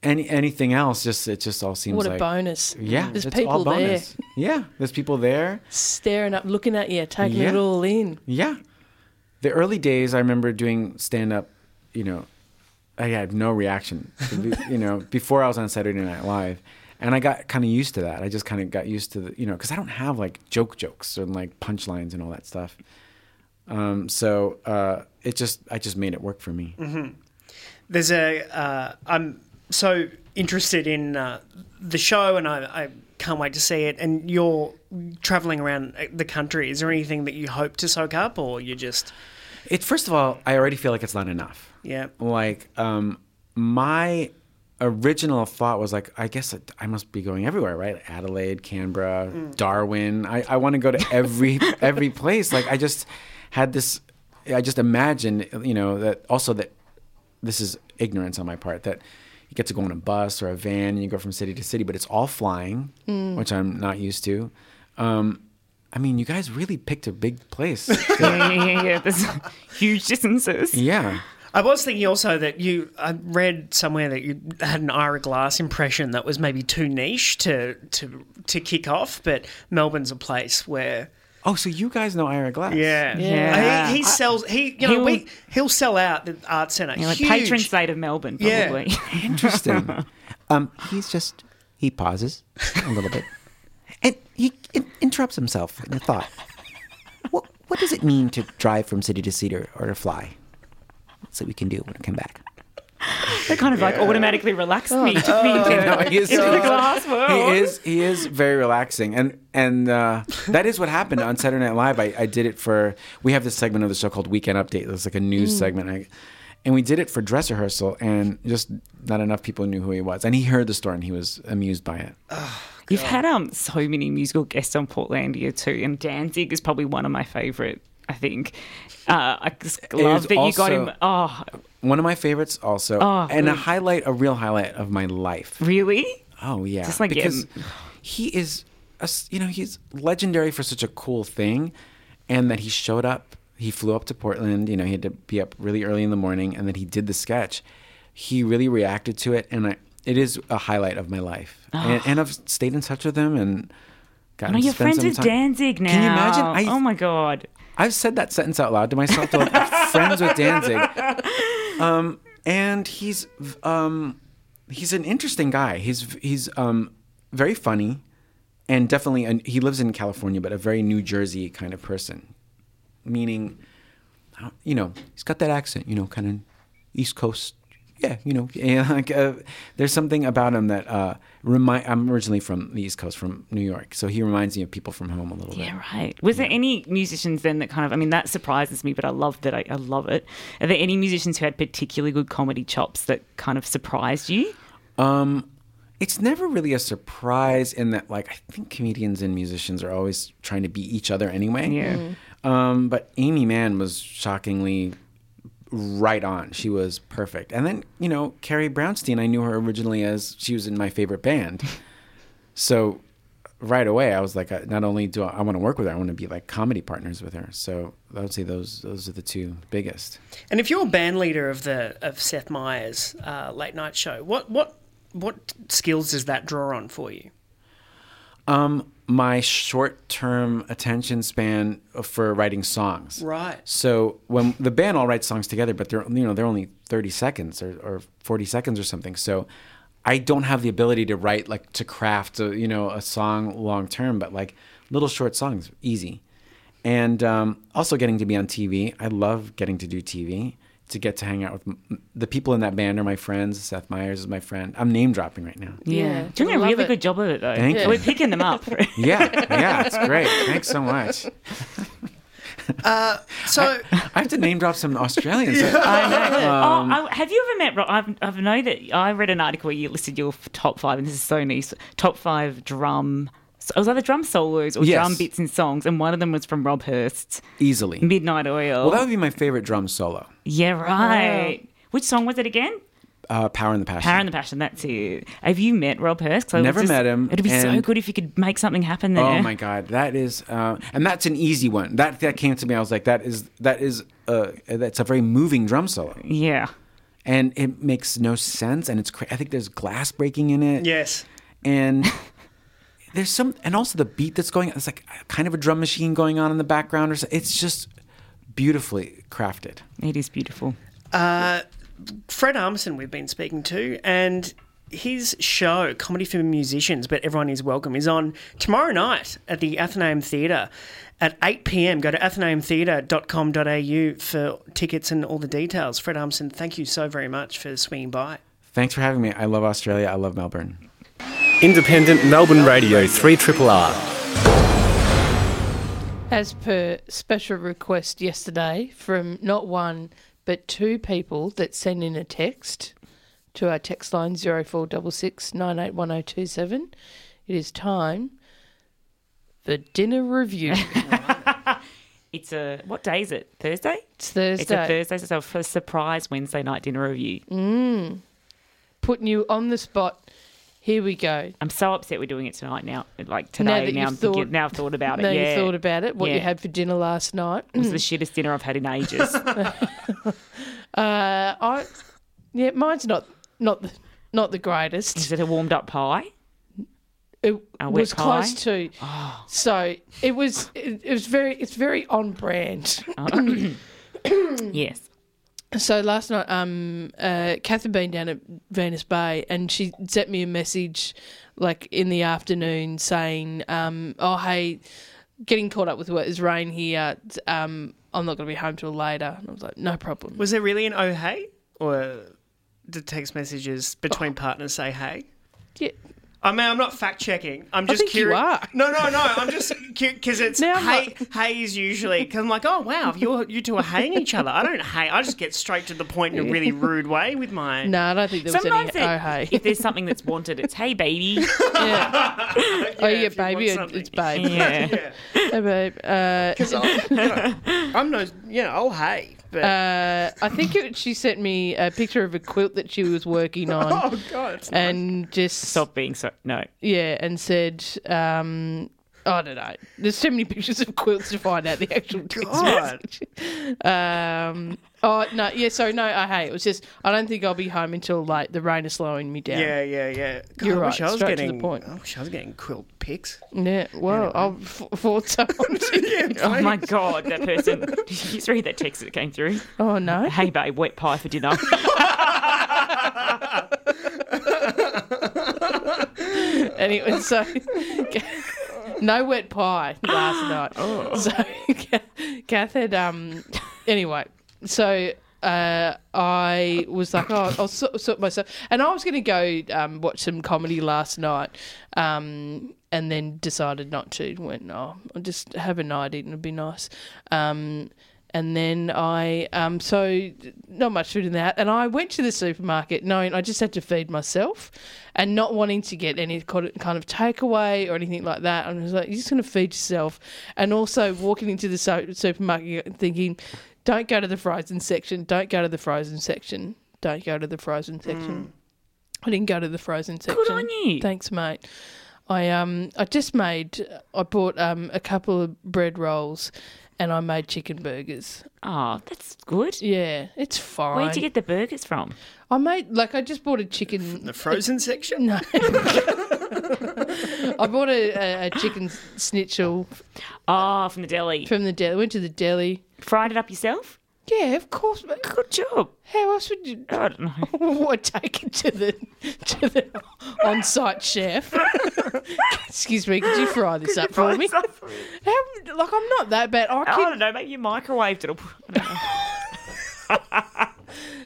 any anything else just it just all seems What a like bonus. yeah. There's it's people all there. Yeah, there's people there. staring up, looking at you, taking it all in. Yeah. The early days, I remember doing stand up, you know, I had no reaction, you know, before I was on Saturday Night Live. And I got kind of used to that. I just kind of got used to the, you know, because I don't have like joke jokes and like punchlines and all that stuff. Um, so uh, it just, I just made it work for me. There's a uh, I'm so interested in uh, the show and I, I can't wait to see it. And you're traveling around the country. Is there anything that you hope to soak up or you just It first of all, I already feel like it's not enough. yeah? like um my original thought was like i guess i must be going everywhere right? Adelaide canberra darwin. I, I want to go to every every place. Like i just had this i just imagined you know that also that this is ignorance on my part that you get to go on a bus or a van and you go from city to city but it's all flying which i'm not used to. Um i mean you guys really picked a big place. Yeah, yeah, yeah, yeah. There's huge distances. yeah I was thinking also that you I read somewhere that you had an Ira Glass impression that was maybe too niche to to to kick off, but Melbourne's a place where oh so you guys know ira glass yeah, Yeah. He, he sells he you know He'll- we he'll sell out the art centre. Yeah, like Huge. patron saint of Melbourne, Yeah. probably. Interesting. Um, he's just he pauses a little bit, and he in- interrupts himself in a thought. What what does it mean to drive from city to city or, or to fly? That's what we can do when I come back. That kind of like automatically relaxed me. Took me into, No, he is- into the glass world. He is he is very relaxing, and and uh, that is what happened on Saturday Night Live. I, I did it for we have this segment of the show called Weekend Update. It's like a news segment, I, and we did it for dress rehearsal, and just not enough people knew who he was, and he heard the story and he was amused by it. You've had um so many musical guests on Portlandia too, and Danzig is probably one of my favourite. I think uh, I just love that you got him. Oh, One of my favorites, also, Oh, and a highlight, a real highlight of my life. really? Oh yeah, Just like because him. he is, a you know, he's legendary for such a cool thing, and that he showed up. He flew up to Portland. You know, he had to be up really early in the morning, and then he did the sketch. He really reacted to it, and I, it is a highlight of my life. And, and I've stayed in touch with him and gotten No, friends with. Danzig now. Can you imagine? I, oh my god. I've said that sentence out loud to myself. To like, friends with Danzig, um, and he's um, he's an interesting guy. He's he's um, very funny, and definitely an, he lives in California, but a very New Jersey kind of person. Meaning, you know, he's got that accent. You know, kind of East Coast. Yeah, you know, yeah, like, uh, there's something about him that uh, remind. I'm originally from the East Coast, from New York, so he reminds me of people from home a little bit. Yeah, right. Was there any musicians then that kind of? I mean, that surprises me, but I love that. I, I love it. Are there any musicians who had particularly good comedy chops that kind of surprised you? Um, it's never really a surprise in that, like, I think comedians and musicians are always trying to be each other anyway. Yeah. Um, but Aimee Mann was shockingly right on. She was perfect. And then, you know, Carrie Brownstein, I knew her originally as she was in my favorite band. So right away, I was like, uh, not only do I, I want to work with her, I want to be like comedy partners with her. So I would say those those are the two biggest. And if you're a band leader of the of Seth Meyers' uh, late night show, what what what skills does that draw on for you? Um, my short term attention span for writing songs. Right. So when the band all writes songs together, but they're you know they're only thirty seconds or, or forty seconds or something. So I don't have the ability to write like to craft a, you know a song long term, but like little short songs, easy. And um, also getting to be on TV. I love getting to do TV. To get to hang out with m- the people in that band are my friends. Seth Meyers is my friend. I'm name dropping right now. Yeah. Yeah, Doing a really it. good job of it, though. Thank you. We're picking them up. Yeah, yeah, it's great. Thanks so much. So I have to name drop some Australians. I know. Um, oh, I, have you ever met? Rob? I've, I've know that I read an article where you listed your top five, and this is so nice. Top five drum. It was either drum solos or Yes. drum bits in songs, and one of them was from Rob Hirst's Easily. "Midnight Oil." Well, that would be my favorite drum solo. yeah, right. Which song was it again? Uh, Power and the Passion. Power and the Passion. That's it. Have you met Rob Hirst? I was Never met him, It'd be so good if you could make something happen there. Oh my god, that is, uh, and that's an easy one. That that came to me. I was like, that is that is uh, that's a very moving drum solo, Yeah. and it makes no sense. And it's cra- I think there's glass breaking in it. yes, and there's some, and also the beat that's going. It's like kind of a drum machine going on in the background, or so. It's just beautifully crafted. It is beautiful. Uh, Fred Armisen we've been speaking to, and his show, Comedy for Musicians, but everyone is welcome, is on tomorrow night at the Athenaeum Theatre at 8 pm. Go to athenaeumtheatre.com.au for tickets and all the details. Fred Armisen, thank you so very much for swinging by. Thanks for having me. I love Australia. I love Melbourne. Independent Melbourne Radio 3 Triple R. As per special request yesterday from not one but two people that sent in a text to our text line 0466 981027, it is time for dinner review. It's a what day is it? Thursday. it's Thursday. It's a Thursday, so it's a surprise Wednesday night dinner review. Mm. Putting you on the spot. Here we go. I'm so upset we're doing it tonight now. Like Now today, that now, you've I'm thinking, thought- now I've thought about it. Now yeah. you thought about it, what you had for dinner last night. It was the shittest dinner I've had in ages. Uh, I, yeah, mine's not not the not the greatest. Is it a warmed up pie? It was pie? close to. So it was. It, it was very. It's very on brand. Yes. So last night, um, uh, Kath had been down at Venus Bay, and she sent me a message, like in the afternoon, saying, um, "Oh, hey, getting caught up with what is rain here. Um, I'm not going to be home till later." And I was like, "No problem." Was there really an oh hey? Or did text messages between partners say hey? Yeah. I mean, I'm not fact checking. I'm just think you curious. are. No, no, no. I'm just because it's Now I'm hey. Hey is usually because I'm like, oh wow, you you two are haying each other. I don't hate. I just get straight to the point in a really rude way with my. No, I don't think there was Sometimes any. it- Oh, hey. if there's something that's wanted, it's hey baby. yeah. oh, if yeah, you baby, want or it's something. babe. Yeah. Hey, babe. Uh, you know, I'm no, you know, oh hey, but Uh, I think it, she sent me a picture of a quilt that she was working on, oh god, it's and just Stop being so. No. yeah, and said, um, I don't know. There's too many pictures of quilts to find out the actual text message. Um, oh no, yeah. So no, I hey, it was just I don't think I'll be home until like the rain is slowing me down. Yeah, yeah, yeah. God, You're I wish right, I was straight to the point. I wish I was getting quilt pics. Yeah, well, I'll f- forward someone to Oh my god, that person. Did you just read that text that came through? Oh no. Hey babe, wet pie for dinner. anyway, so no wet pie last night. Oh. So Kath had um. Anyway, so uh, I was like, oh, I'll sort, sort myself, and I was going to go um, watch some comedy last night, um, and then decided not to. Went, oh, I'll just have a night eat it'd be nice. Um, And then I, um, so not much food in that. And I went to the supermarket knowing I just had to feed myself and not wanting to get any kind of takeaway or anything like that. I was like, you're just going to feed yourself. And also walking into the supermarket thinking, don't go to the frozen section, don't go to the frozen section, don't go to the frozen section. I didn't go to the frozen section. Good on you. Thanks, mate. I um I just made I bought um a couple of bread rolls and I made chicken burgers. Oh, that's good. Yeah, it's fine. Where'd you get the burgers from? I made like I just bought a chicken The frozen section? No. I bought a, a, a chicken schnitzel Oh, from the deli. from the deli. Went to the deli. Fried it up yourself? Yeah, of course. mate. Good job. How else would you? I don't know. What take it to the to the on-site chef? Excuse me, could you fry this up for me? How, like I'm not that bad. I I can, don't know. Maybe you microwaved it. Or, I don't know.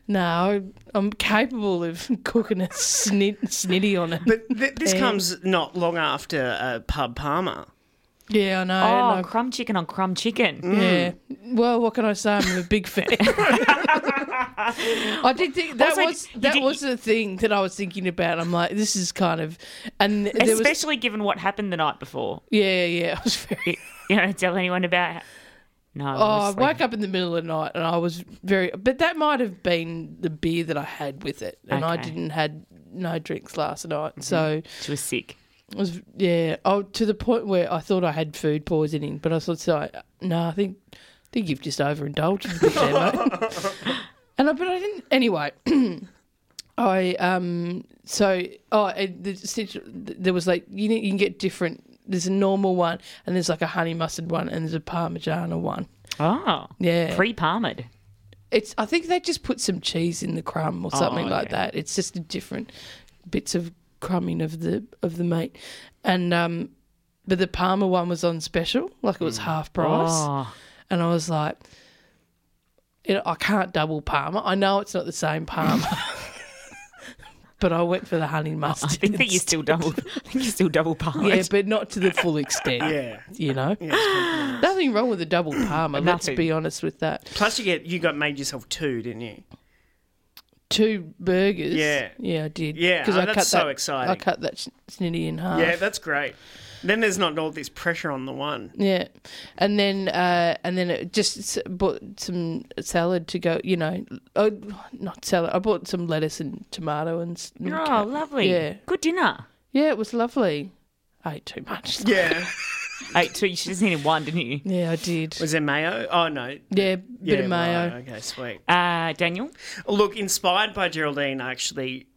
no, I'm capable of cooking a snit, snitty on it. But th- this Pan. comes not long after uh, Pub Parma. Yeah, I know. Oh, I know. crumb chicken on crumb chicken. Yeah. Well, what can I say? I'm a big fan. I did think that Also, was you that did- was the thing that I was thinking about. I'm like, this is kind of, and there was Especially given what happened the night before. yeah, yeah. I was very. You don't tell anyone about. No. Oh, I was like- woke up in the middle of the night and I was very, but that might have been the beer that I had with it, and I Okay. Mm-hmm. didn't had no drinks last night, so She was sick. It was yeah. Oh, to the point where I thought I had food poisoning, but I thought so. No, I think I think you've just overindulged a bit there, mate. And I, but I didn't. Anyway, I um. So oh, the, there was like you, you can get different. There's a normal one, and there's like a honey mustard one, and there's a parmigiana one. Oh. Yeah. Pre palmered. It's. I think they just put some cheese in the crumb or something Oh, like that. It's just a different bits of crumbing of the of the meat, and um. But the Parma one was on special, like it was half price. Oh. And I was like, you know, I can't double Parma. I know it's not the same Parma, but I went for the honey mustard." I mustard. think that you still double. I think you still double palmed. Yeah, but not to the full extent. Yeah. You know? Yeah, it's. Nothing wrong with a double Parma. let's Nothing. be honest with that. Plus, you get you got made yourself two, didn't you? Two burgers. Yeah. Yeah, I did. Yeah, oh, that's so exciting. I cut that snitty in half. Yeah, that's great. Then there's not all this pressure on the one. Yeah, and then uh, and then it just s- bought some salad to go. You know, oh, not salad. I bought some lettuce and tomato and. and Oh, ca- lovely. Yeah, Good dinner. yeah, it was lovely. I ate too much. Yeah. Eight two. You should have needed one, didn't you? Yeah, I did. Was it mayo? Oh no. Yeah, bit Yeah, of mayo. right, Okay, sweet. Uh, Daniel. Look, inspired by Geraldine, actually.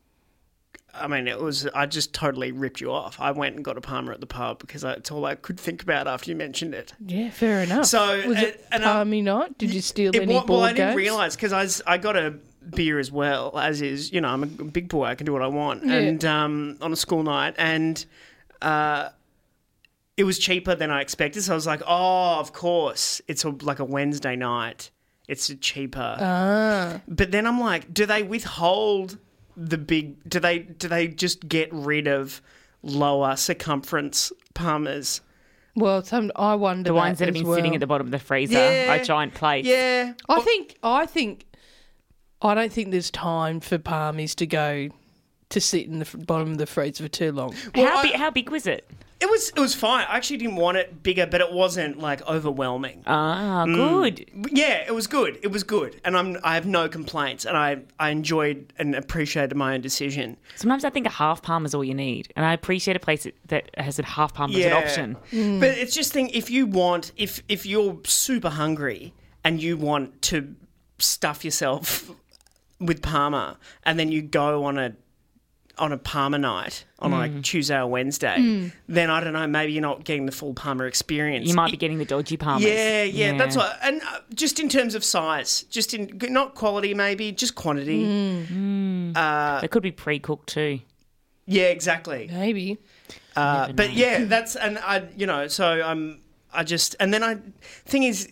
I mean, it was. I just totally ripped you off. I went and got a Parma at the pub because I, it's all I could think about after you mentioned it. Yeah, fair enough. So, was and- it and I- palmy night? Did you steal It any wa- board well, I didn't games? realise because I, I got a beer as well, as is, you know, I'm a big boy, I can do what I want. Yeah. And um, on a school night, and uh, it was cheaper than I expected. So I was like, oh, of course, it's a, like a Wednesday night. It's cheaper. Ah, But then I'm like, do they withhold the big? Do they do they just get rid of lower circumference parmas? well, some I wonder The ones that have as been sitting at the bottom of the freezer, Yeah. a giant plate. Yeah, I think I think I don't think there's time for palmies to go to sit in the bottom of the freezer for too long. Well, how, I- bi- how big was it? It was it was fine. I actually didn't want it bigger, but it wasn't like overwhelming. Ah, Mm. good. Yeah, it was good. It was good, and I'm I have no complaints, and I I enjoyed and appreciated my own decision. Sometimes I think a half palm is all you need, and I appreciate a place that- that has a half palm as an option. But it's just thing if you want if if you're super hungry and you want to stuff yourself with Parma, and then you go on a on a Parma night on like mm. Tuesday or Wednesday, mm. then I don't know. Maybe you're not getting the full Parma experience. You might be getting the dodgy parmas. Yeah, yeah, that's what. And uh, just in terms of size, just in not quality, maybe just quantity. Mm. Uh, it could be pre-cooked too. Yeah, exactly. Maybe. Uh, but yeah, that's and I, you know, so I'm, I just and then I, thing is,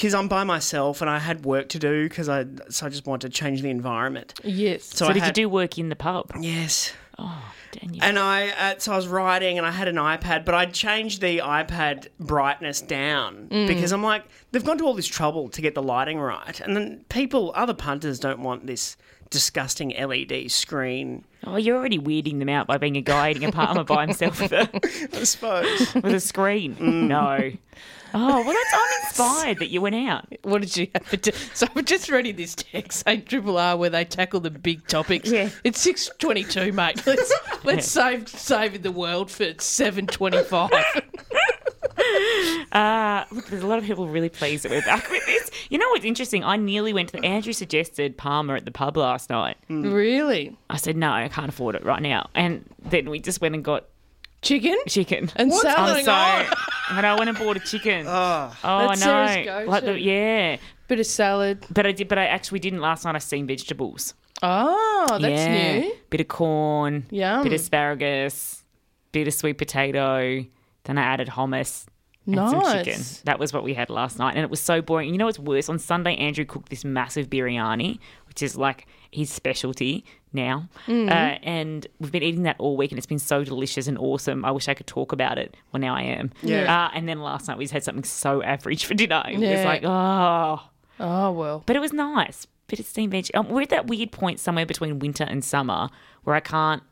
because I'm by myself and I had work to do because I, so I just wanted to change the environment. Yes. So, So, I did had, you do work in the pub? Yes. Oh, Daniel. And I, uh, so I was writing and I had an iPad, but I'd changed the iPad brightness down Mm. because I'm like, they've gone to all this trouble to get the lighting right. And then people, other punters don't want this disgusting LED screen. oh, you're already weirding them out by being a guy eating a parma by himself with a, I suppose. with a screen. Mm. No. Oh, well, that's, I'm inspired that you went out. What did you have for t- So I'm just reading this text saying Triple R where they tackle the big topics. Yeah. It's six twenty two, mate. Let's let's save saving the world for seven twenty five. Uh, look, there's a lot of people really pleased that we're back with this. You know what's interesting? I nearly went to the, Andrew suggested Parma at the pub last night. Really? I said, no, I can't afford it right now. And then we just went and got Chicken? chicken. And What's salad. going I'm on? sorry. And I went and bought a chicken. Ah. Oh, That's I Sarah's know. go-to. Like the, yeah. Bit of salad. But I did. But I actually didn't last night. I steamed vegetables. Oh, that's yeah. new. Bit of corn. Yum. Bit of asparagus. Bit of sweet potato. Then I added hummus. And some Nice. chicken. That was what we had last night, and it was so boring. You know what's worse? On Sunday, Andrew cooked this massive biryani, which is like his specialty now. Mm. Uh, and we've been eating that all week, and it's been so delicious and awesome. I wish I could talk about it. Well, now I am. Yeah. Uh, and then last night we just had something so average for dinner. It was like, oh, Oh well. but it was nice. Bit of steamed veg. Um, we're at that weird point somewhere between winter and summer where I can't,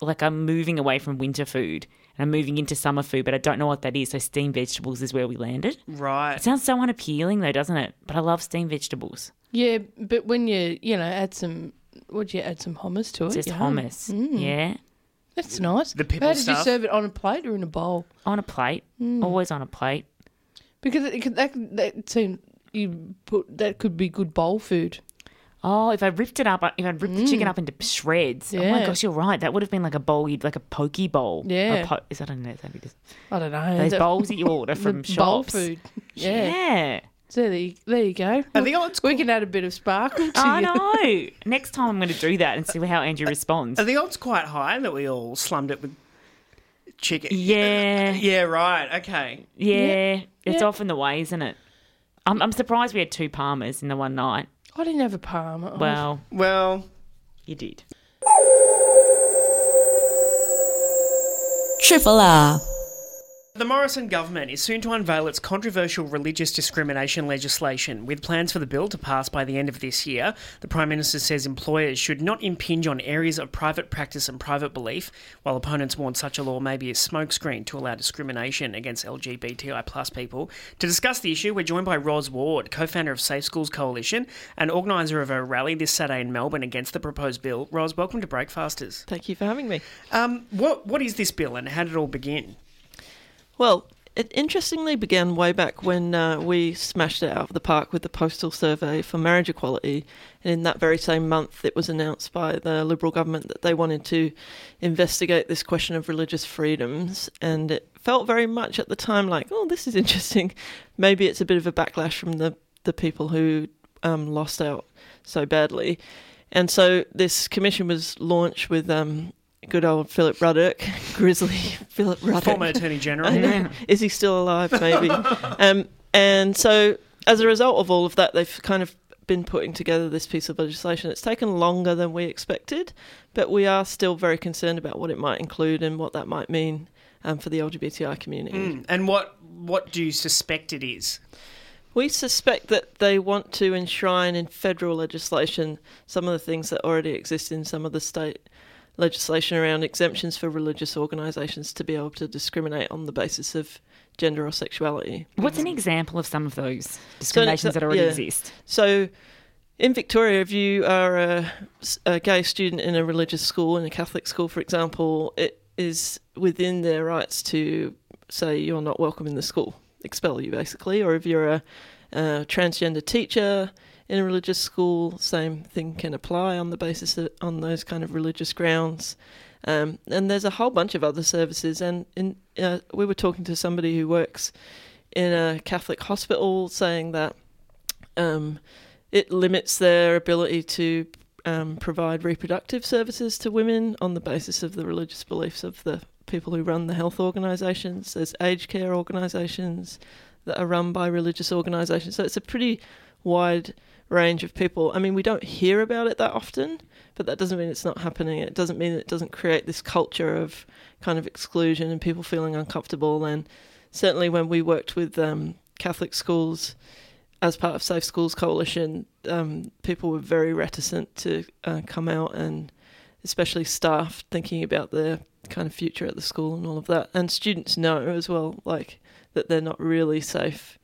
like, I'm moving away from winter food and I'm moving into summer food, but I don't know what that is. So steamed vegetables is where we landed. Right. It sounds so unappealing though, doesn't it? But I love steamed vegetables. Yeah, but when you you know add some, would you add some hummus to it? Just Yum. hummus. Mm. Yeah. That's nice. The pipple How did stuff. you serve it on a plate or in a bowl? On a plate. Mm. Always on a plate. Because it, could- that that seemed you put that could be good bowl food. Oh, if I ripped it up, if I ripped the chicken up into shreds. Oh my Mm. Yeah. gosh, you're right. That would have been like a bowl, you'd like a poke bowl. Yeah. Po- is that a no, that'd be just I don't know those bowls that you order the from bowl food. Yeah. yeah. So there you, there you go. Are the odds we can add a bit of sparkle to I you. know. Next time I'm going to do that and see how Andrew responds. Are the odds quite high that we all slummed it with chicken? Yeah, Yeah, right. Okay. yeah. It's Yeah. often the way, isn't it? I'm, I'm surprised we had two Parmas in the one night. I didn't have a palm. Well, Well, you did. Triple R. The Morrison government is soon to unveil its controversial religious discrimination legislation, with plans for the bill to pass by the end of this year. The Prime Minister says employers should not impinge on areas of private practice and private belief, while opponents warn such a law may be a smokescreen to allow discrimination against LGBTI plus people. To discuss the issue, we're joined by Roz Ward, co-founder of Safe Schools Coalition and organiser of a rally this Saturday in Melbourne against the proposed bill. Roz, welcome to Breakfasters. Thank you for having me. Um, what what is this bill and how did it all begin? Well, it interestingly began way back when uh, we smashed it out of the park with the postal survey for marriage equality. And in that very same month, it was announced by the Liberal government that they wanted to investigate this question of religious freedoms. And it felt very much at the time like, oh, this is interesting. Maybe it's a bit of a backlash from the, the people who um, lost out so badly. And so this commission was launched with um, good old Philip Ruddock, Grizzly Philip Ruddock. Former Attorney General. I know. Is he still alive? Maybe. um, and so, as a result of all of that, they've kind of been putting together this piece of legislation. It's taken longer than we expected, but we are still very concerned about what it might include and what that might mean um, for the LGBTI community. Mm. And what what do you suspect it is? We suspect that they want to enshrine in federal legislation some of the things that already exist in some of the state legislation around exemptions for religious organisations to be able to discriminate on the basis of gender or sexuality. What's an example of some of those discriminations that already yeah. exist? So, in Victoria, if you are a, a gay student in a religious school, in a Catholic school, for example, it is within their rights to say you're not welcome in the school, expel you basically. Or if you're a, a transgender teacher in a religious school, same thing can apply on the basis of, on those kind of religious grounds. Um, and there's a whole bunch of other services. And in, uh, we were talking to somebody who works in a Catholic hospital, saying that um, it limits their ability to um, provide reproductive services to women on the basis of the religious beliefs of the people who run the health organisations. There's aged care organisations that are run by religious organisations. So it's a pretty wide range of people. I mean, we don't hear about it that often, but that doesn't mean it's not happening. It doesn't mean it doesn't create this culture of kind of exclusion and people feeling uncomfortable. And certainly when we worked with um, Catholic schools as part of Safe Schools Coalition, um, people were very reticent to uh, come out and especially staff thinking about their kind of future at the school and all of that. And students know as well, like that they're not really safe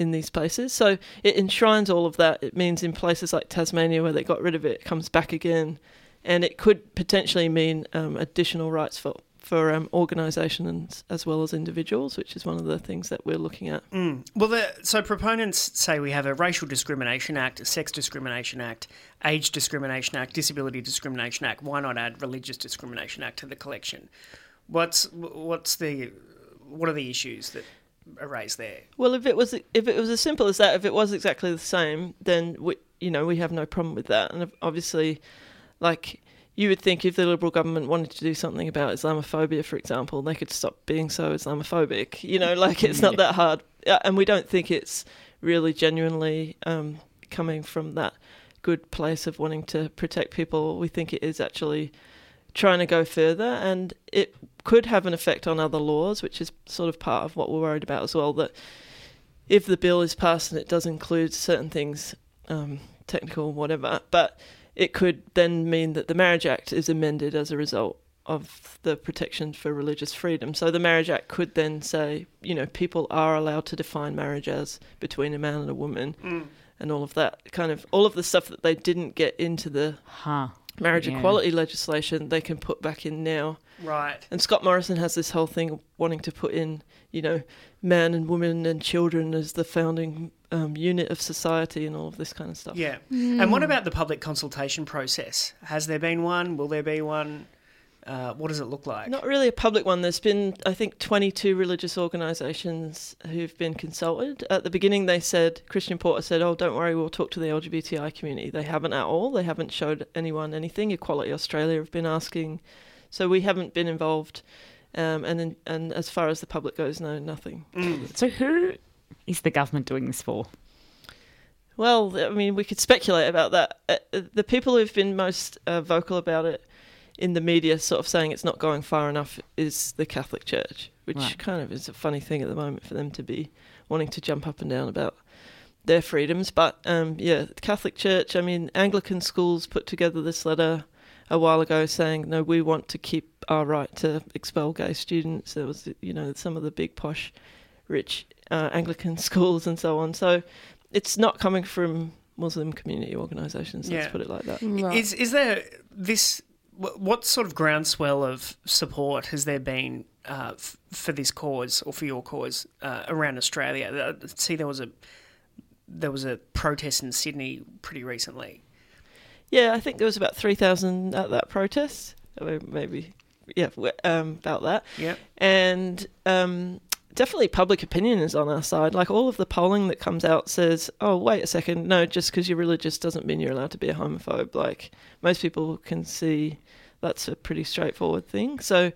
in these places. So it enshrines all of that. It means in places like Tasmania where they got rid of it, it comes back again, and it could potentially mean um, additional rights for for um, organisations as well as individuals, which is one of the things that we're looking at. Mm. Well, the, so proponents say we have a Racial Discrimination Act, a Sex Discrimination Act, Age Discrimination Act, Disability Discrimination Act. Why not add Religious Discrimination Act to the collection? What's what's the what are the issues that are raised there? Well, if it was if it was as simple as that, if it was exactly the same, then we you know we have no problem with that. And obviously, like you would think if the Liberal government wanted to do something about Islamophobia, for example, they could stop being so Islamophobic. You know, like it's not that hard. And we don't think it's really genuinely um, coming from that good place of wanting to protect people. We think it is actually trying to go further, and it could have an effect on other laws, which is sort of part of what we're worried about as well. That if the bill is passed and it does include certain things, um, technical, whatever, but it could then mean that the Marriage Act is amended as a result of the protection for religious freedom. So the Marriage Act could then say, you know, people are allowed to define marriage as between a man and a woman, Mm. and all of that kind of all of the stuff that they didn't get into the Huh. Marriage Yeah. equality legislation, they can put back in now. Right. And Scott Morrison has this whole thing wanting to put in, you know, man and woman and children as the founding um, unit of society and all of this kind of stuff. Yeah. And what about the public consultation process? Has there been one? Will there be one? Uh, what does it look like? Not really a public one. There's been, I think, 22 religious organisations who've been consulted. At the beginning, they said, Christian Porter said, oh, don't worry, we'll talk to the LGBTI community. They haven't at all. They haven't showed anyone anything. Equality Australia have been asking. So we haven't been involved. Um, and, in, and as far as the public goes, no, nothing. So who is the government doing this for? Well, I mean, we could speculate about that. Uh, uh, the people who've been most uh, vocal about it in the media, sort of saying it's not going far enough, is the Catholic Church, which Right. kind of is a funny thing at the moment for them to be wanting to jump up and down about their freedoms. But um, yeah, the Catholic Church, I mean, Anglican schools put together this letter a while ago saying, no, we want to keep our right to expel gay students. There was, you know, some of the big posh, rich uh, Anglican schools and so on. So it's not coming from Muslim community organisations. Let's Yeah. put it like that. Is is there this? Wh- What sort of groundswell of support has there been uh, f- for this cause or for your cause uh, around Australia? Uh, See, there was a there was a protest in Sydney pretty recently. Yeah, I think there was about three thousand at that protest. Maybe, yeah, um, about that. Yeah. and um, definitely public opinion is on our side. Like all of the polling that comes out says, "Oh, wait a second, no, just because you're religious doesn't mean you're allowed to be a homophobe." Like most people can see, that's a pretty straightforward thing. So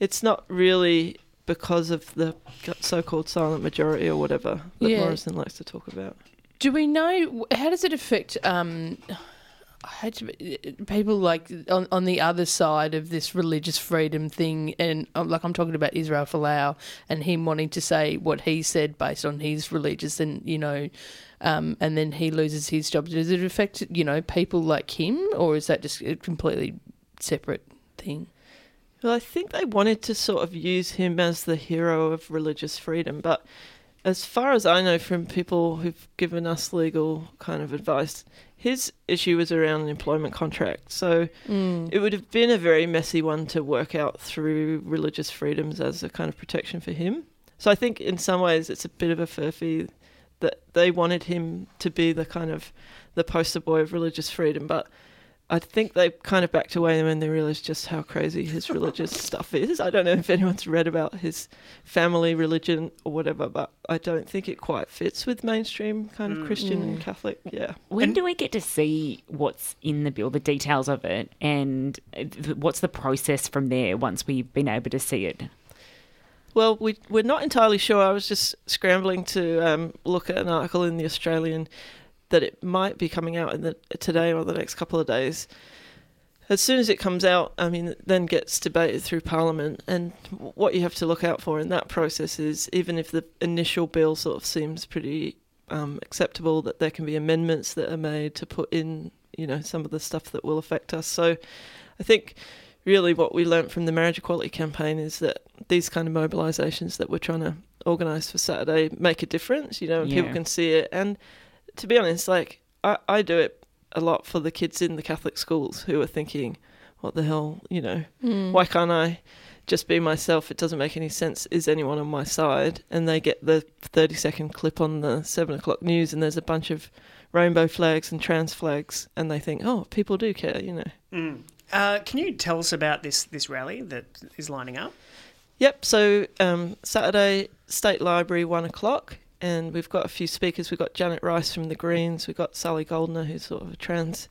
it's not really because of the so-called silent majority or whatever that Yeah. Morrison likes to talk about. Do we know how does it affect um, people like on on the other side of this religious freedom thing, and um, like I'm talking about Israel Folau and him wanting to say what he said based on his religious, and you know, um, and then he loses his job. Does it affect you know people like him, or is that just completely separate thing? Well, I think they wanted to sort of use him as the hero of religious freedom, but as far as I know from people who've given us legal kind of advice, his issue was around an employment contract. So Mm. it would have been a very messy one to work out through religious freedoms as a kind of protection for him. So I think in some ways it's a bit of a furphy that they wanted him to be the kind of the poster boy of religious freedom, but I think they kind of backed away when they realised just how crazy his religious stuff is. I don't know if anyone's read about his family religion or whatever, but I don't think it quite fits with mainstream kind of Christian and Catholic. Yeah. When do we get to see what's in the bill, the details of it, and what's the process from there once we've been able to see it? Well, we we're not entirely sure. I was just scrambling to um, look at an article in the Australian. That it might be coming out in the today or the next couple of days. As soon as it comes out, I mean, it then gets debated through Parliament. And what you have to look out for in that process is even if the initial bill sort of seems pretty um, acceptable, that there can be amendments that are made to put in, you know, some of the stuff that will affect us. So I think really what we learnt from the marriage equality campaign is that these kind of mobilisations that we're trying to organise for Saturday make a difference, you know, and people can see it. And to be honest, like, I, I do it a lot for the kids in the Catholic schools who are thinking, what the hell, you know, Mm. why can't I just be myself? It doesn't make any sense. Is anyone on my side? And they get the 30 second clip on the seven o'clock news, and there's a bunch of rainbow flags and trans flags, and they think, oh, people do care, you know. Mm. Uh, can you tell us about this this rally that is lining up? Yep. So um, Saturday, State Library, one o'clock, and we've got a few speakers. We've got Janet Rice from the Greens. We've got Sally Goldner, who's sort of a trans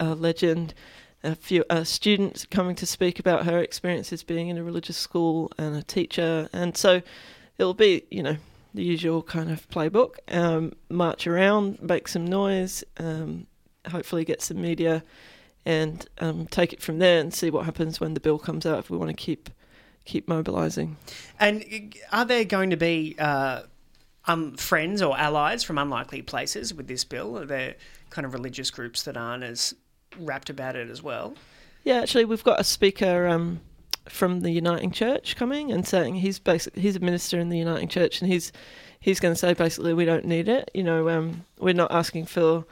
uh, legend. A few uh, students coming to speak about her experiences being in a religious school and a teacher, and so it'll be, you know, the usual kind of playbook. Um, march around, make some noise, um, hopefully get some media, and um, take it from there and see what happens when the bill comes out. If we want to keep keep mobilising. And are there going to be uh, um, friends or allies from unlikely places with this bill? Are there kind of religious groups that aren't as rapt about it as well? Yeah, actually, we've got a speaker um, from the Uniting Church coming and saying he's basic. He's a minister in the Uniting Church, and he's he's going to say basically we don't need it. You know, um, we're not asking for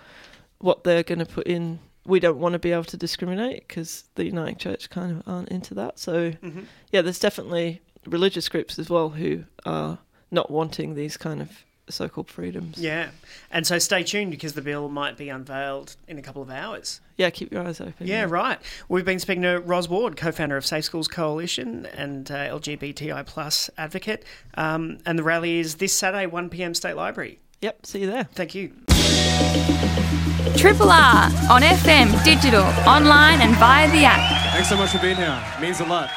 what they're going to put in. We don't want to be able to discriminate because the Uniting Church kind of aren't into that. So, Mhm. yeah, there's definitely religious groups as well who are not wanting these kind of so-called freedoms. Yeah. And so stay tuned because the bill might be unveiled in a couple of hours. Yeah, keep your eyes open. Yeah, right. We've been speaking to Roz Ward, co-founder of Safe Schools Coalition and uh, LGBTI plus advocate. Um, and the rally is this Saturday, 1 p.m. State Library. Yep, see you there. Thank you. Triple R on FM, digital, online, and via the app. Thanks so much for being here. It means a lot.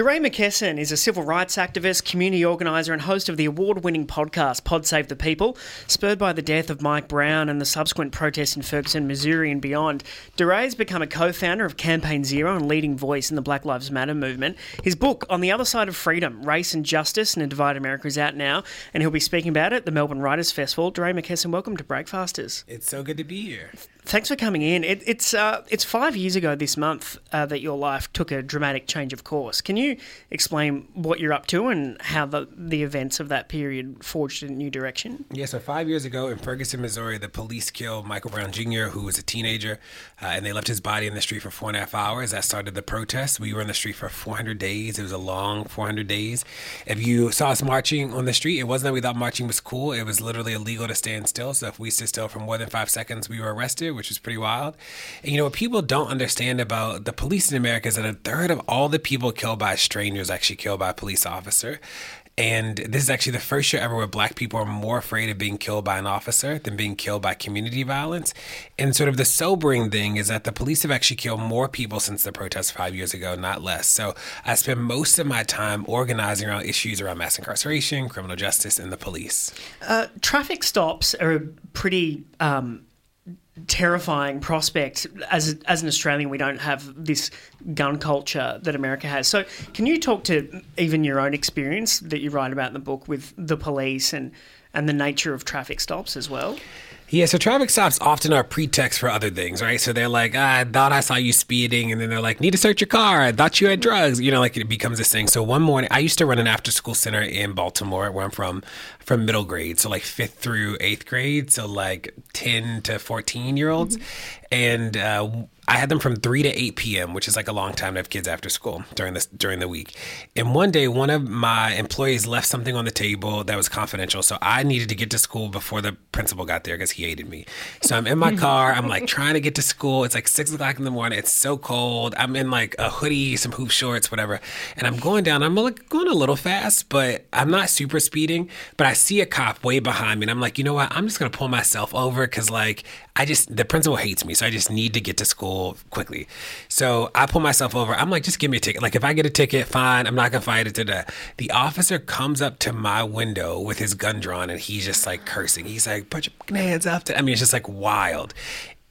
DeRay Mckesson is a civil rights activist, community organiser, and host of the award winning podcast Pod Save the People. Spurred by the death of Mike Brown and the subsequent protests in Ferguson, Missouri, and beyond, DeRay has become a co founder of Campaign Zero and leading voice in the Black Lives Matter movement. His book, On the Other Side of Freedom Race and Justice in a Divided America, is out now, and he'll be speaking about it at the Melbourne Writers Festival. DeRay Mckesson, welcome to Breakfasters. It's so good to be here. Thanks for coming in. It, it's uh, it's five years ago this month uh, that your life took a dramatic change of course. Can you explain what you're up to and how the the events of that period forged a new direction? Yeah, so five years ago in Ferguson, Missouri, the police killed Michael Brown Jr., who was a teenager, uh, and they left his body in the street for four and a half hours. That started the protest. We were in the street for 400 days. It was a long 400 days. If you saw us marching on the street, it wasn't that we thought marching was cool. It was literally illegal to stand still. So if we stood still for more than five seconds, we were arrested, which is pretty wild. And you know what people don't understand about the police in America is that a third of all the people killed by strangers actually killed by a police officer. And this is actually the first year ever where black people are more afraid of being killed by an officer than being killed by community violence. And sort of the sobering thing is that the police have actually killed more people since the protest five years ago, not less. So I spend most of my time organizing around issues around mass incarceration, criminal justice, and the police. Uh, traffic stops are a pretty um, terrifying prospect. As as an Australian, we don't have this gun culture that America has. So, can you talk to even your own experience that you write about in the book with the police and and the nature of traffic stops as well? Yeah, so traffic stops often are pretext for other things, right? So they're like, ah, I thought I saw you speeding, and then they're like, need to search your car. I thought you had drugs. You know, like it becomes this thing. So one morning, I used to run an after school center in Baltimore, where I'm from, from middle grade, so like fifth through eighth grade, so like ten to fourteen year olds, and uh, I had them from three to eight p.m., which is like a long time to have kids after school during this during the week. And one day, one of my employees left something on the table that was confidential, so I needed to get to school before the principal got there because he hated me. So I'm in my car. I'm like trying to get to school. It's like six o'clock in the morning. It's so cold. I'm in like a hoodie, some hoop shorts, whatever. And I'm going down. I'm like going a little fast, but I'm not super speeding. But I see a cop way behind me, and I'm like, you know what? I'm just gonna pull myself over because like I just the principal hates me, so I just need to get to school. Quickly. So I pull myself over. I'm like, just give me a ticket. Like if I get a ticket, fine. I'm not gonna fight it to that. The officer comes up to my window with his gun drawn and he's just like cursing. He's like, put your hands up. to. I mean, it's just like wild.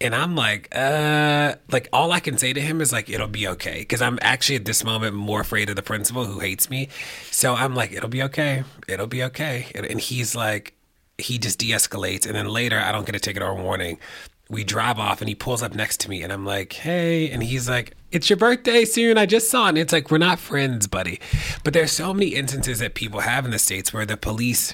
And I'm like, uh, like all I can say to him is like, it'll be okay. Cause I'm actually at this moment more afraid of the principal who hates me. So I'm like, it'll be okay. It'll be okay. And, and he's like, he just de escalates. And then later, I don't get a ticket or a warning. We drive off and he pulls up next to me and I'm like, hey. And he's like, it's your birthday soon. I just saw it. And it's like, we're not friends, buddy. But there's so many instances that people have in the States where the police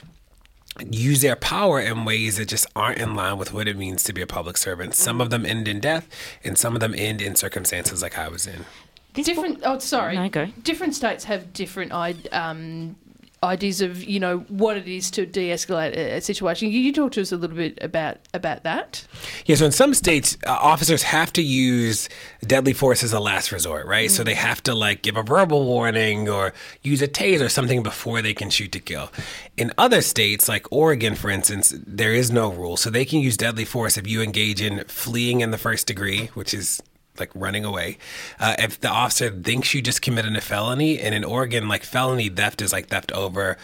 use their power in ways that just aren't in line with what it means to be a public servant. Some of them end in death, and some of them end in circumstances like I was in. different. Oh, sorry. No, go. Different states have different i- um, ideas of you know what it is to de-escalate a, situation. Can you talk to us a little bit about about that? Yeah, so in some states, uh, officers have to use deadly force as a last resort, right? So they have to like give a verbal warning or use a taser or something before they can shoot to kill. In other states, like Oregon, for instance, there is no rule. So they can use deadly force if you engage in fleeing in the first degree, which is like running away. Uh, if the officer thinks you just committed a felony, and in Oregon, like felony theft is like theft over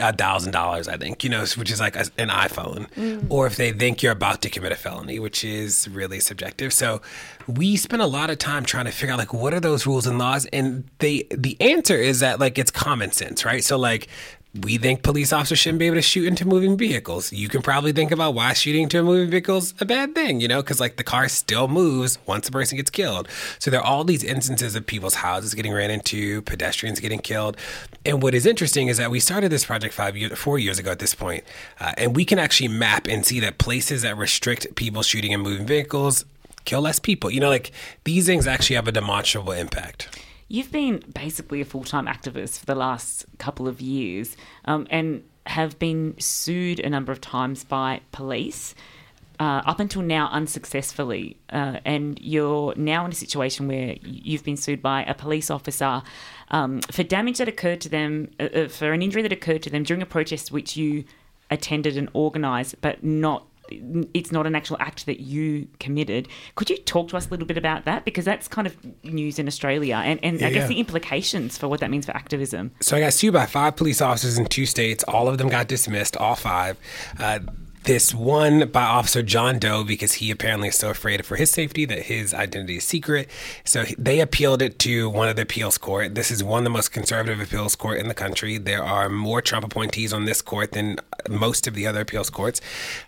a thousand dollars, I think, you know, which is like a, an iPhone, or if they think you're about to commit a felony, which is really subjective. So we spend a lot of time trying to figure out like what are those rules and laws, and they the answer is that like it's common sense, right? So like we think police officers shouldn't be able to shoot into moving vehicles. You can probably think about why shooting into a moving vehicle is a bad thing, you know, because like the car still moves once a person gets killed. So there are all these instances of people's houses getting ran into, pedestrians getting killed. And what is interesting is that we started this project five years, four years ago at this point, uh, and we can actually map and see that places that restrict people shooting in moving vehicles kill less people. You know, like these things actually have a demonstrable impact. You've been basically a full time activist for the last couple of years um, and have been sued a number of times by police. Uh, up until now, unsuccessfully, uh, and you're now in a situation where you've been sued by a police officer um, for damage that occurred to them, uh, uh, for an injury that occurred to them during a protest which you attended and organised, but not it's not an actual act that you committed. Could you talk to us a little bit about that? Because that's kind of news in Australia and, and I guess yeah. the implications for what that means for activism. So I got sued by five police officers in two states. All of them got dismissed, all five. Uh, this one by Officer John Doe because he apparently is so afraid for his safety that his identity is secret. So they appealed it to one of the appeals court. This is one of the most conservative appeals court in the country. There are more Trump appointees on this court than most of the other appeals courts,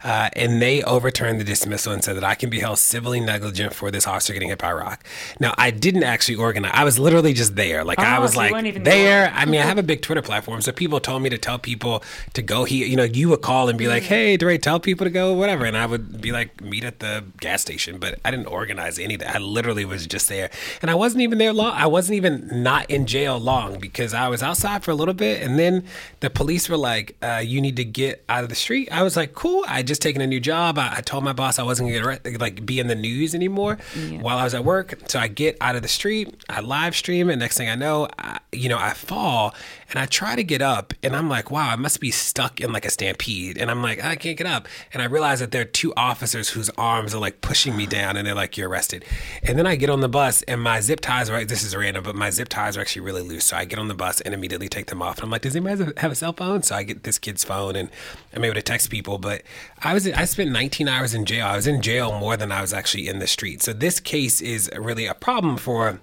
uh, and they overturned the dismissal and said that I can be held civilly negligent for this officer getting hit by a rock. Now I didn't actually organize. I was literally just there. Like I Oh, was so like there. I mean, I have a big Twitter platform, so people told me to tell people to go here. You know, you would call and be like, "Hey, DeRay, tell people to go, whatever," and I would be like, "Meet at the gas station." But I didn't organize any of that. I literally was just there, and I wasn't even there long. I wasn't even not in jail long because I was outside for a little bit, and then the police were like, uh, "You need to get out of the street." I was like, "Cool." I just taken a new job. I, I told my boss I wasn't gonna get like be in the news anymore while I was at work. So I get out of the street, I live stream, and next thing I know, I, you know, I fall and I try to get up, and I'm like, wow, I must be stuck in like a stampede, and I'm like, I can't get up, and I realize that there are two officers whose arms are like pushing me down, and they're like, you're arrested, and then I get on the bus, and my zip ties are this is random, but my zip ties are actually really loose, so I get on the bus and immediately take them off, and I'm like, does anybody have a- cell phone? So I get this kid's phone, and I'm able to text people, but I was I spent 19 hours in jail. I was in jail more than I was actually in the street. So this case is really a problem for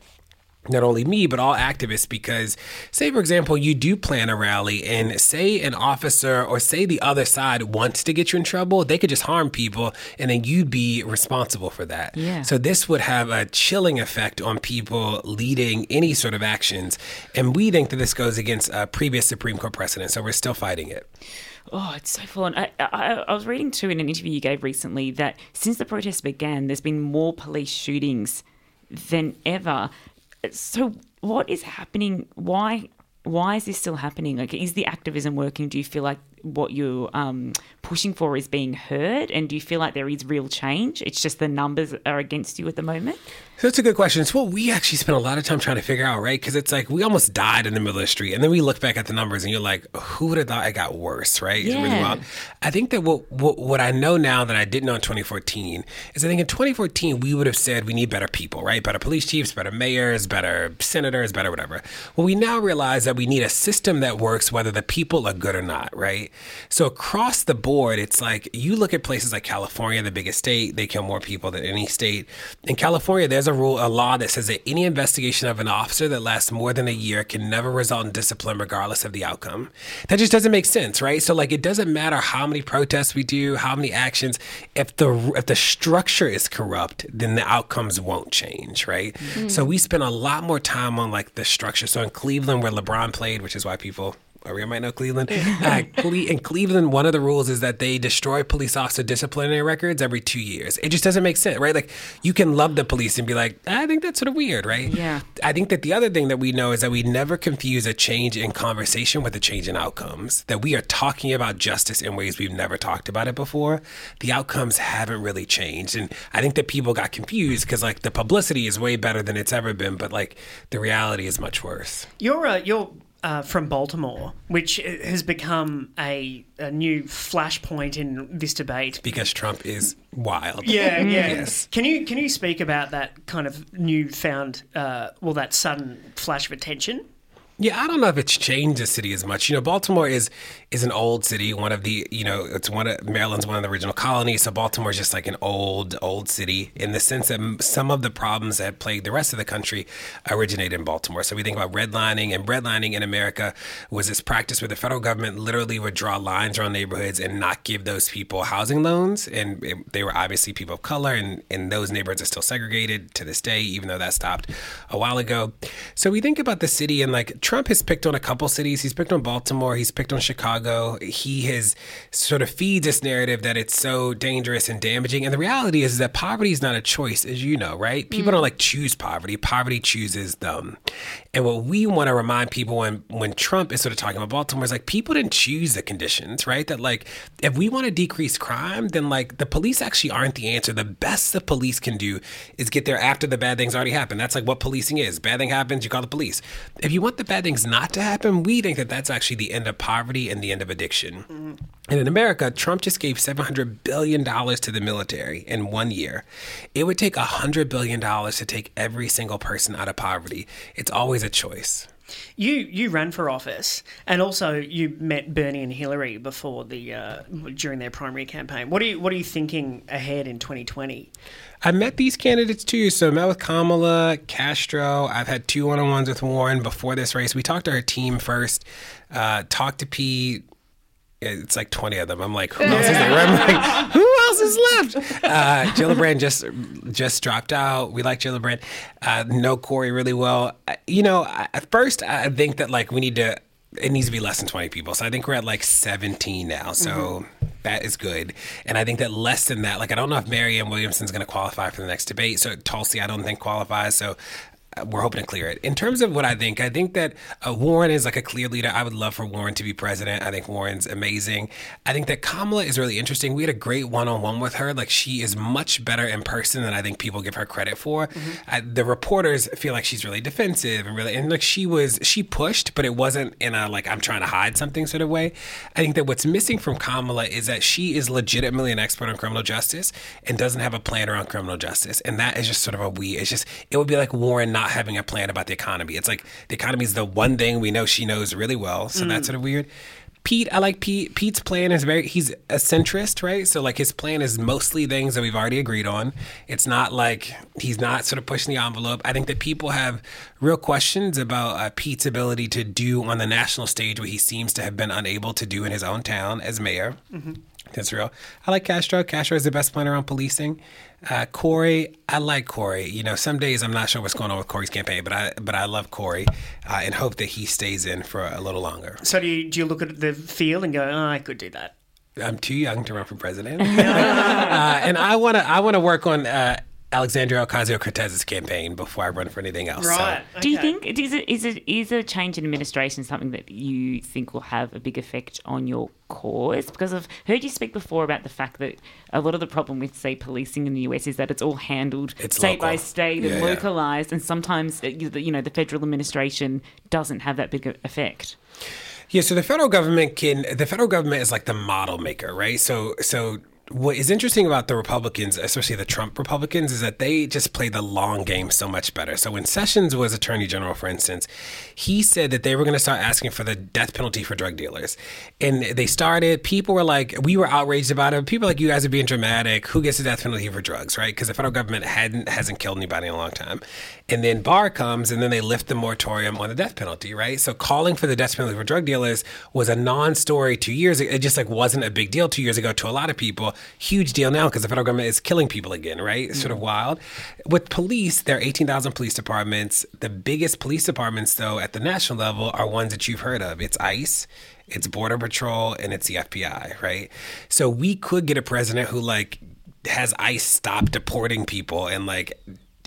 not only me but all activists because say for example you do plan a rally and say an officer or say the other side wants to get you in trouble they could just harm people and then you'd be responsible for that Yeah. so this would have a chilling effect on people leading any sort of actions and we think that this goes against a previous supreme court precedent so we're still fighting it Oh, it's so full on. I, I, I was reading too in an interview you gave recently that since the protests began, there's been more police shootings than ever. So, what is happening? Why? Why is this still happening? Like, is the activism working? Do you feel like what you're um, pushing for is being heard? And do you feel like there is real change? It's just the numbers are against you at the moment. So that's a good question. It's what we actually spent a lot of time trying to figure out, right? Because it's like we almost died in the middle of the street, and then we look back at the numbers, and you're like, "Who would have thought it got worse?" Right? It's really Yeah. wild. I think that what, what what I know now that I didn't know in 2014 is I think in 2014 we would have said we need better people, right? Better police chiefs, better mayors, better senators, better whatever. Well, we now realize that we need a system that works whether the people are good or not, right? So across the board, it's like you look at places like California, the biggest state, they kill more people than any state. In California, there's a rule, a law that says that any investigation of an officer that lasts more than a year can never result in discipline, regardless of the outcome. That just doesn't make sense, right? So like, it doesn't matter how many protests we do, how many actions. If the if the structure is corrupt, then the outcomes won't change, right? Mm. So we spend a lot more time on like the structure. So in Cleveland, where LeBron played, which is why people. Maria might know Cleveland. Uh, Cle- in Cleveland, one of the rules is that they destroy police officer disciplinary records every two years. It just doesn't make sense, right? Like you can love the police and be like, I think that's sort of weird, right? Yeah. I think that the other thing that we know is that we never confuse a change in conversation with a change in outcomes. That we are talking about justice in ways we've never talked about it before. The outcomes haven't really changed, and I think that people got confused because like the publicity is way better than it's ever been, but like the reality is much worse. You're uh, you're uh, from Baltimore, which has become a, a new flashpoint in this debate. Because Trump is wild. Yeah, yeah. Yes. Can you can you speak about that kind of newfound, uh, well, that sudden flash of attention? Yeah, I don't know if it's changed the city as much. You know, Baltimore is is an old city. One of the you know, it's one of Maryland's one of the original colonies. So Baltimore is just like an old old city in the sense that some of the problems that plagued the rest of the country originated in Baltimore. So we think about redlining, and redlining in America was this practice where the federal government literally would draw lines around neighborhoods and not give those people housing loans, and it, they were obviously people of color, and and those neighborhoods are still segregated to this day, even though that stopped a while ago. So we think about the city and like Trump has picked on a couple cities. He's picked on Baltimore. He's picked on Chicago. He has sort of feeds this narrative that it's so dangerous and damaging. And the reality is that poverty is not a choice, as you know, right? People don't mm. like choose poverty. Poverty chooses them. And what we want to remind people when when Trump is sort of talking about Baltimore is like people didn't choose the conditions, right? That like if we want to decrease crime, then like the police actually aren't the answer. The best the police can do is get there after the bad things already happened. That's like what policing is. Bad thing happens, you call the police. If you want the bad things not to happen, we think that that's actually the end of poverty and the end of addiction. And in America, Trump just gave $700 billion to the military in one year. It would take $100 billion to take every single person out of poverty. It's always a choice. You you ran for office, and also you met Bernie and Hillary before the uh, during their primary campaign. What are you what are you thinking ahead in 2020? I met these candidates too. So I met with Kamala, Castro. I've had two one on ones with Warren before this race. We talked to her team first, uh, talked to Pete. It's like 20 of them. I'm like, who else is there? I'm like, who else is left? Uh, Gillibrand just just dropped out. We like Gillibrand. Uh, know Cory really well. Uh, You know, at first, I think that like we need to, it needs to be less than 20 people. So I think we're at like 17 now. So that is good. And I think that less than that, like I don't know if Marianne Williamson's going to qualify for the next debate. So Tulsi, I don't think qualifies. So we're hoping to clear it. In terms of what I think, I think that uh, Warren is like a clear leader. I would love for Warren to be president. I think Warren's amazing. I think that Kamala is really interesting. We had a great one on one with her. Like she is much better in person than I think people give her credit for. I, the reporters feel like she's really defensive and really, and like she was, she pushed, but it wasn't in a like I'm trying to hide something sort of way. I think that what's missing from Kamala is that she is legitimately an expert on criminal justice and doesn't have a plan around criminal justice, and that is just sort of a we. It's just it would be like Warren not having a plan about the economy. It's like the economy is the one thing we know she knows really well, so that's Mm. sort of weird. Pete, I like Pete. Pete's plan is very, he's a centrist, right? So, like, his plan is mostly things that we've already agreed on. It's not like he's not sort of pushing the envelope. I think that people have real questions about uh, Pete's ability to do on the national stage what he seems to have been unable to do in his own town as mayor. That's real. I like Castro. Castro is the best planner on policing. Uh, Cory, I like Cory. You know, some days I'm not sure what's going on with Cory's campaign, but I but I love Cory uh, and hope that he stays in for a little longer. So do you do you look at the field and go, oh, I could do that? I'm too young to run for president, uh, and I want to I want to work on. Uh, Alexandria Ocasio Cortez's campaign before I run for anything else. so- Right. Do you think is it is it is a change in administration something that you think will have a big effect on your cause? Because I've heard you speak before about the fact that a lot of the problem with say policing in the US is that it's all handled It's state by local. state and Yeah, yeah. localized, and sometimes uh, you you know the federal administration doesn't have that big effect. Yeah, so the federal government can the federal government is like the model maker, right? So so what is interesting about the Republicans, especially the Trump Republicans, is that they just play the long game so much better. So when Sessions was Attorney General, for instance, he said that they were going to start asking for the death penalty for drug dealers, and they started. People were like, we were outraged about it. People like, you guys are being dramatic. Who gets the death penalty for drugs, right? Because the federal government hadn't hasn't killed anybody in a long time, and then Barr comes, and then they lift the moratorium on the death penalty, right? So calling for the death penalty for drug dealers was a non-story two years ago. It just like wasn't a big deal two years ago to a lot of people. Huge deal now because the federal government is killing people again, right? It's sort of mm. wild. With police, there are 18,000 police departments. The biggest police departments, though, at the national level are ones that you've heard of. It's ICE, it's Border Patrol, and it's the FBI, right? So we could get a president who like has ICE stop deporting people and like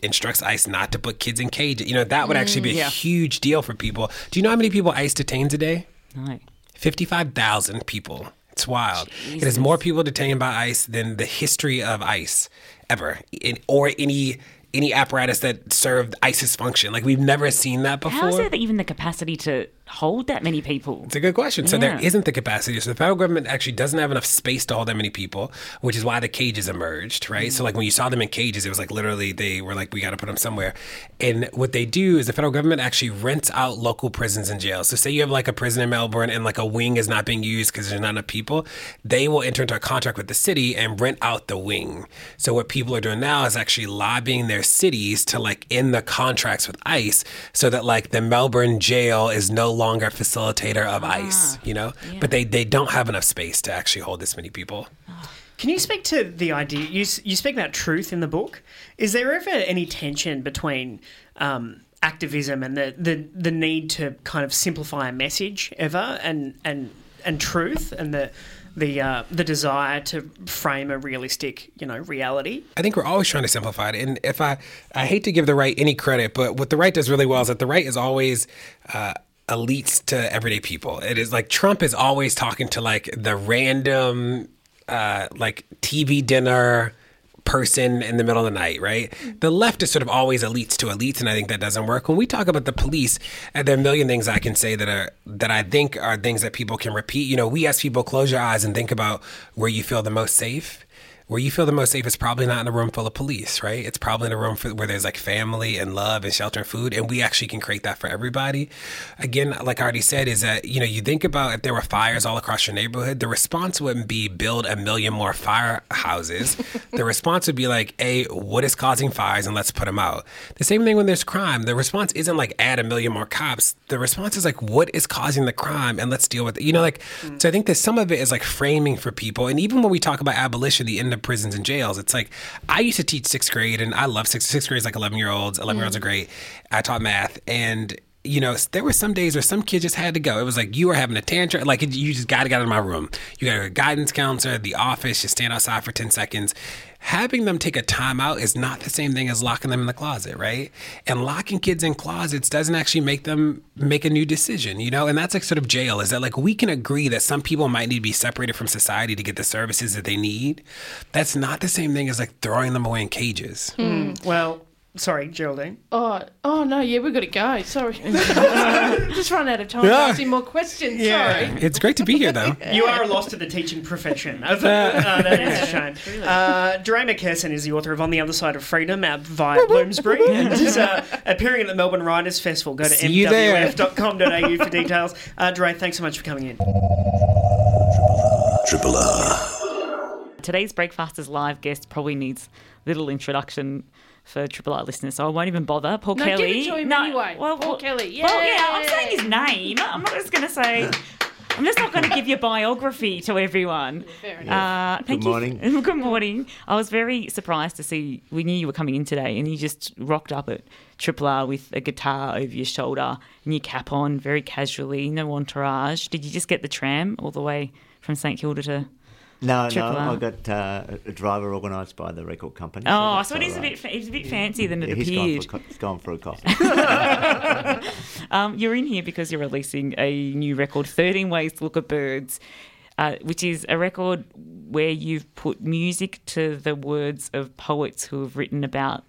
instructs ICE not to put kids in cages. You know, that would actually be a mm, yeah. huge deal for people. Do you know how many people ICE detains a day? No. 55,000 people. It's wild. It is more people detained by ICE than the history of ICE ever, in, or any any apparatus that served ICE's function. Like we've never seen that before. How is there even the capacity to hold that many people? It's a good question. So there isn't the capacity. So the federal government actually doesn't have enough space to hold that many people, which is why the cages emerged, right? So like when you saw them in cages, it was like literally they were like, we got to put them somewhere. And what they do is the federal government actually rents out local prisons and jails. So say you have like a prison in Melbourne and like a wing is not being used because there's not enough people, they will enter into a contract with the city and rent out the wing. So what people are doing now is actually lobbying their cities to like end the contracts with ICE so that like the Melbourne jail is no longer a facilitator of ICE, you know? But they, they don't have enough space to actually hold this many people. Can you speak to the idea? You, you speak about truth in the book. Is there ever any tension between um, activism and the, the, the need to kind of simplify a message ever and, and, and truth and the, the, uh, the desire to frame a realistic, you know, reality? I think we're always trying to simplify it. And if I, I hate to give the right any credit, but what the right does really well is that the right is always uh, elites to everyday people. It is like Trump is always talking to like the random, uh, like TV dinner person in the middle of the night, right? The left is sort of always elites to elites, and I think that doesn't work. When we talk about the police, uh, there are a million things I can say that are that I think are things that people can repeat. You know, we ask people close your eyes and think about where you feel the most safe. Where you feel the most safe is probably not in a room full of police, right? It's probably in a room for, where there's like family and love and shelter and food, and we actually can create that for everybody. Again, like I already said, is that you know you think about if there were fires all across your neighborhood, the response wouldn't be build a million more firehouses. the response would be like, a what is causing fires and let's put them out. The same thing when there's crime. The response isn't like add a million more cops. The response is like what is causing the crime and let's deal with it. You know, like mm. so. I think that some of it is like framing for people, and even when we talk about abolition, the end of prisons and jails, it's like I used to teach sixth grade, and I love sixth sixth grade is like eleven year olds. Eleven year olds are mm. great. I taught math, and you know, there were some days where some kids just had to go. It was like you were having a tantrum, like you just got to get out of my room. You got a guidance counselor, the office, just stand outside for ten seconds. Having them take a time out is not the same thing as locking them in the closet, right? And locking kids in closets doesn't actually make them make a new decision, you know? And that's like sort of jail is that like we can agree that some people might need to be separated from society to get the services that they need. That's not the same thing as like throwing them away in cages. Hmm. Well, sorry, Geraldine. Oh, oh no, yeah, we've got to go. Sorry. Just run out of time to Yeah. ask you more questions. Yeah. Sorry. It's great to be here, though. You are a loss to the teaching profession. Uh, that is a shame. Uh, DeRay Mckesson is the author of On the Other Side of Freedom out via Bloomsbury and is uh, appearing at the Melbourne Writers Festival. Go to See you there. mwf.com.au for details. Uh, DeRay, thanks so much for coming in. Triple R. Today's Breakfasters live guest probably needs little introduction for Triple R listeners, so I won't even bother. Paul No, Kelly. give it to him anyway. Well, Paul well- Kelly, Well, yeah, I'm saying his name. I'm not just going to say. I'm just not going to give your biography to everyone. Fair Uh, thank Good you. morning. Good morning. I was very surprised to see. We knew you were coming in today, and you just rocked up at Triple R with a guitar over your shoulder and your cap on, very casually, no entourage. Did you just get the tram all the way from St Kilda to No, Triple no, R? I got uh, a driver organised by the record company. Oh, that's so it is a bit. Fa- it's a bit fancier than it Yeah, he's gone appeared. for, he's gone for a coffee. Um, you're in here because you're releasing a new record, 13 Ways to Look at Birds, uh, which is a record where you've put music to the words of poets who have written about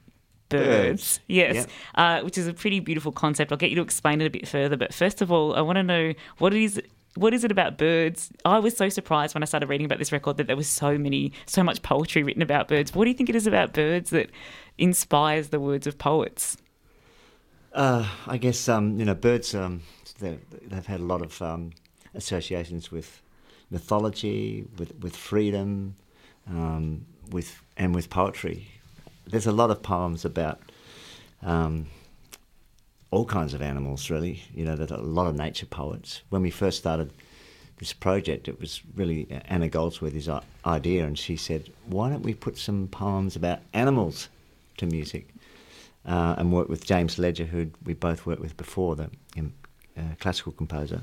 birds. Birds. Yes, Yep. uh, which is a pretty beautiful concept. I'll get you to explain it a bit further. But first of all, I want to know what it is. What is it about birds? I was so surprised when I started reading about this record that there was so many, so much poetry written about birds. What do you think it is about birds that inspires the words of poets? Uh, I guess um, you know birds. Um, they've, had a lot of um, associations with mythology, with with freedom, um, with and with poetry. There's a lot of poems about um, all kinds of animals. Really, you know, there's a lot of nature poets. When we first started this project, it was really Anna Goldsworthy's idea, and she said, "Why don't we put some poems about animals to music?" uh, and worked with James Ledger, who we both worked with before, the um, uh, classical composer.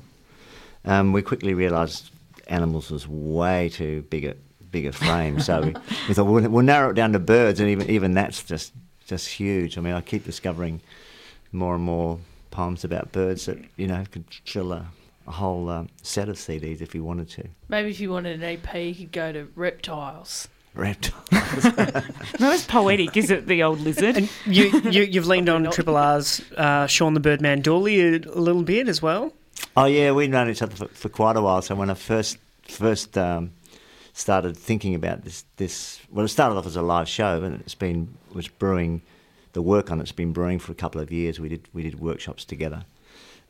Um, we quickly realised animals was way too big a bigger frame, so we, we thought we'll, we'll narrow it down to birds, and even even that's just just huge. I mean, I keep discovering more and more poems about birds that you know could fill a, a whole um, set of CDs if you wanted to. Maybe if you wanted an EP, you could go to reptiles. Reptiles. Not as poetic, is it? The old lizard. And you, you, you've leaned on Triple R's uh, Sean the Birdman Dooley a, a little bit as well. Oh yeah, we've known each other for, for quite a while. So when I first first um, started thinking about this, this well, it started off as a live show, and it's been was brewing. The work on it's been brewing for a couple of years. We did we did workshops together,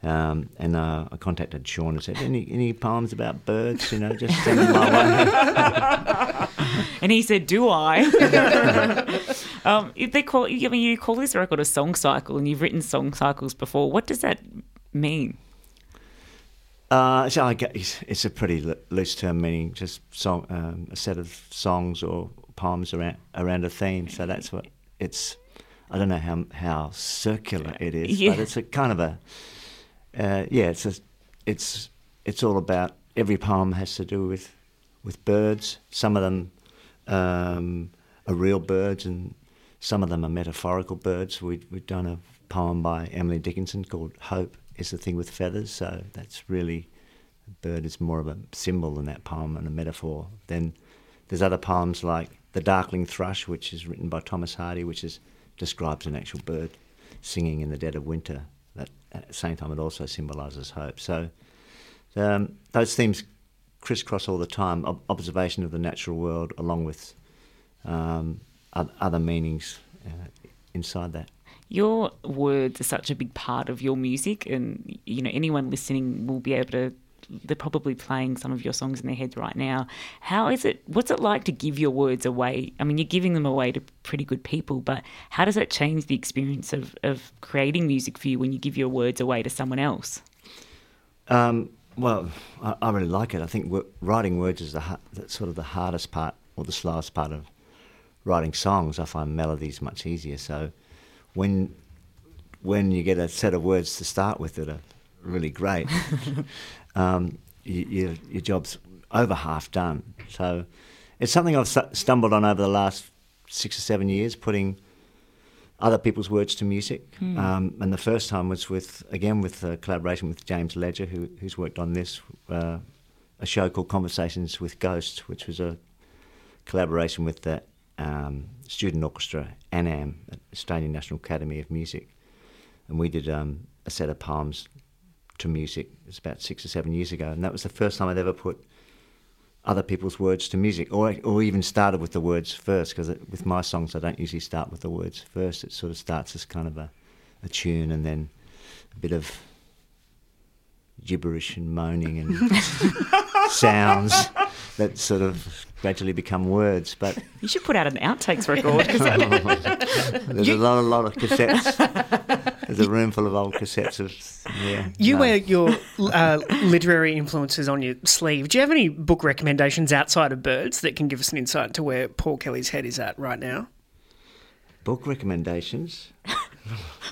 um, and uh, I contacted Sean and said, "Any any poems about birds? You know, just send them my way." And he said, "Do I?" um, they call, I mean, you call this record a song cycle, and you've written song cycles before. What does that mean? Uh, so I it's, it's a pretty loose term meaning, just song, um, a set of songs or poems around around a theme. So that's what it's. I don't know how how circular it is, Yeah. but it's a kind of a. Uh, yeah, it's a, it's it's all about every poem has to do with with birds. Some of them um, are real birds, and some of them are metaphorical birds. We we've done a poem by Emily Dickinson called "Hope is the thing with feathers." So that's really a bird is more of a symbol than that poem and a metaphor. Then there's other poems like "The Darkling Thrush," which is written by Thomas Hardy, which is describes an actual bird singing in the dead of winter. That at the same time it also symbolises hope. So um, those themes crisscross all the time. Ob- observation of the natural world, along with um, other meanings uh, inside that. Your words are such a big part of your music, and you know anyone listening will be able to. They're probably playing some of your songs in their heads right now. How is it? What's it like to give your words away? I mean, you're giving them away to pretty good people, but how does that change the experience of, of creating music for you when you give your words away to someone else? Um, well, I, I really like it. I think writing words is the ha- sort of the hardest part or the slowest part of writing songs. I find melodies much easier. So when when you get a set of words to start with that are really great, um, you, you, your job's over half done. So it's something I've stu- stumbled on over the last six or seven years, putting other people's words to music. Hmm. Um, and the first time was with, again, with a collaboration with James Ledger, who, who's worked on this, uh, a show called Conversations with Ghosts, which was a collaboration with the um, student orchestra, ANAM, Australian National Academy of Music. And we did um, a set of poems to music. It was about six or seven years ago. And that was the first time I'd ever put other people's words to music, or or even started with the words first. Because with my songs, I don't usually start with the words first. It sort of starts as kind of a, a tune, and then a bit of gibberish and moaning and sounds that sort of gradually become words. But You should put out an outtakes record. 'cause that- there's a lot, a lot of cassettes. There's a room full of old cassettes of yeah. You no. wear your uh, literary influences on your sleeve. Do you have any book recommendations outside of Birds that can give us an insight to where Paul Kelly's head is at right now? book recommendations.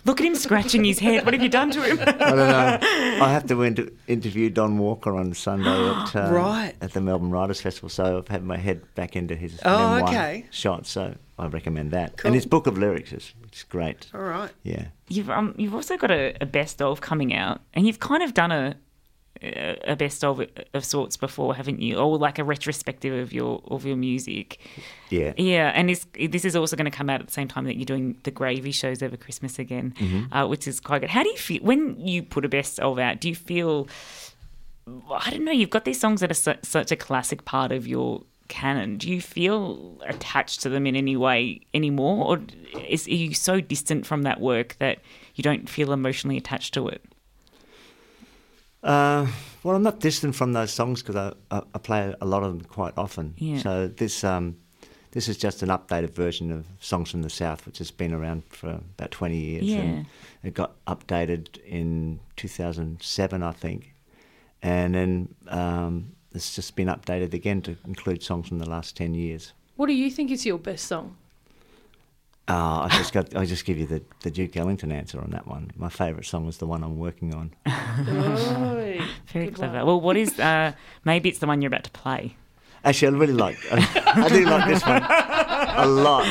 Look at him scratching his head. What have you done to him? I don't know. I have to inter- interview Don Walker on Sunday at uh, Right. at the Melbourne Writers Festival, so I've had my head back into his Oh, okay. shot. So I recommend that. Cool. And his book of lyrics is it's great. All right. Yeah. You've um, you've also got a, a best of coming out, and you've kind of done a a best of of sorts before, haven't you? Or like a retrospective of your of your music. Yeah. Yeah, and this this is also going to come out at the same time that you're doing the gravy shows over Christmas again, Mhm. uh, which is quite good. How do you feel when you put a best of out? Do you feel I don't know? You've got these songs that are su- such a classic part of your canon. Do you feel attached to them in any way anymore, or is are you so distant from that work that you don't feel emotionally attached to it? Uh, well, I'm not distant from those songs because I, I, I play a lot of them quite often. Yeah. So this um, this is just an updated version of Songs from the South, which has been around for about 20 years. Yeah. And it got updated in 2007, I think. And then um, it's just been updated again to include songs from the last 10 years. What do you think is your best song? Uh, I just got. I just give you the, the Duke Ellington answer on that one. My favourite song was the one I'm working on. Oi, Very good clever. one. Well, what is uh, maybe it's the one you're about to play. Actually, I really like. I, I do like this one a lot.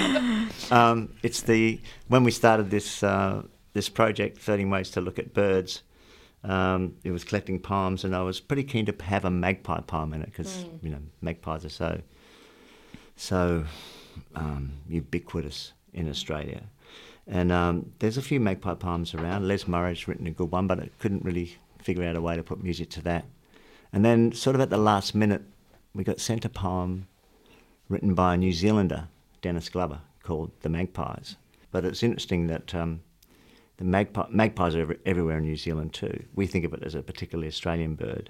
Um, it's the when we started this uh, this project, Thirteen Ways to Look at Birds. Um, it was collecting poems, and I was pretty keen to have a magpie poem in it because Mm. you know magpies are so so um, ubiquitous in Australia. And um, there's a few magpie poems around. Les Murray's written a good one, but I couldn't really figure out a way to put music to that. And then, sort of at the last minute, we got sent a poem written by a New Zealander, Denis Glover, called The Magpies. But it's interesting that um, the magpie, magpies are every, everywhere in New Zealand too. We think of it as a particularly Australian bird,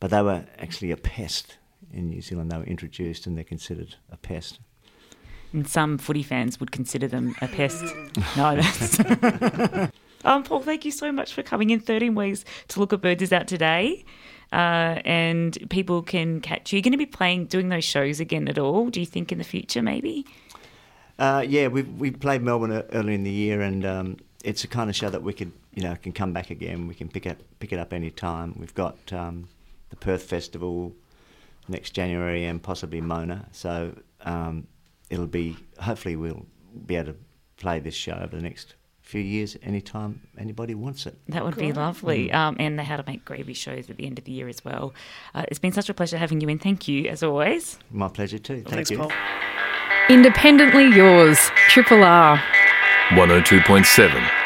but they were actually a pest in New Zealand. They were introduced and they're considered a pest. And some footy fans would consider them a pest. no, that's. um, Paul, thank you so much for coming in. 13 Ways to Look at Birds is out today. Uh, and people can catch you. You're going to be playing, doing those shows again at all? Do you think in the future, maybe? Uh, yeah, we we played Melbourne early in the year, and um, it's a kind of show that we could, you know, can come back again. We can pick it pick it up any time. We've got um, the Perth Festival next January and possibly Mona. So um, it'll be hopefully we'll be able to play this show over the next few years anytime anybody wants it. That would be lovely. Um, and the how to make gravy shows at the end of the year as well. Uh, it's been such a pleasure having you in. Thank you, as always. My pleasure too. Thank Thanks, you. Paul. Independently yours, Triple R. 102.7.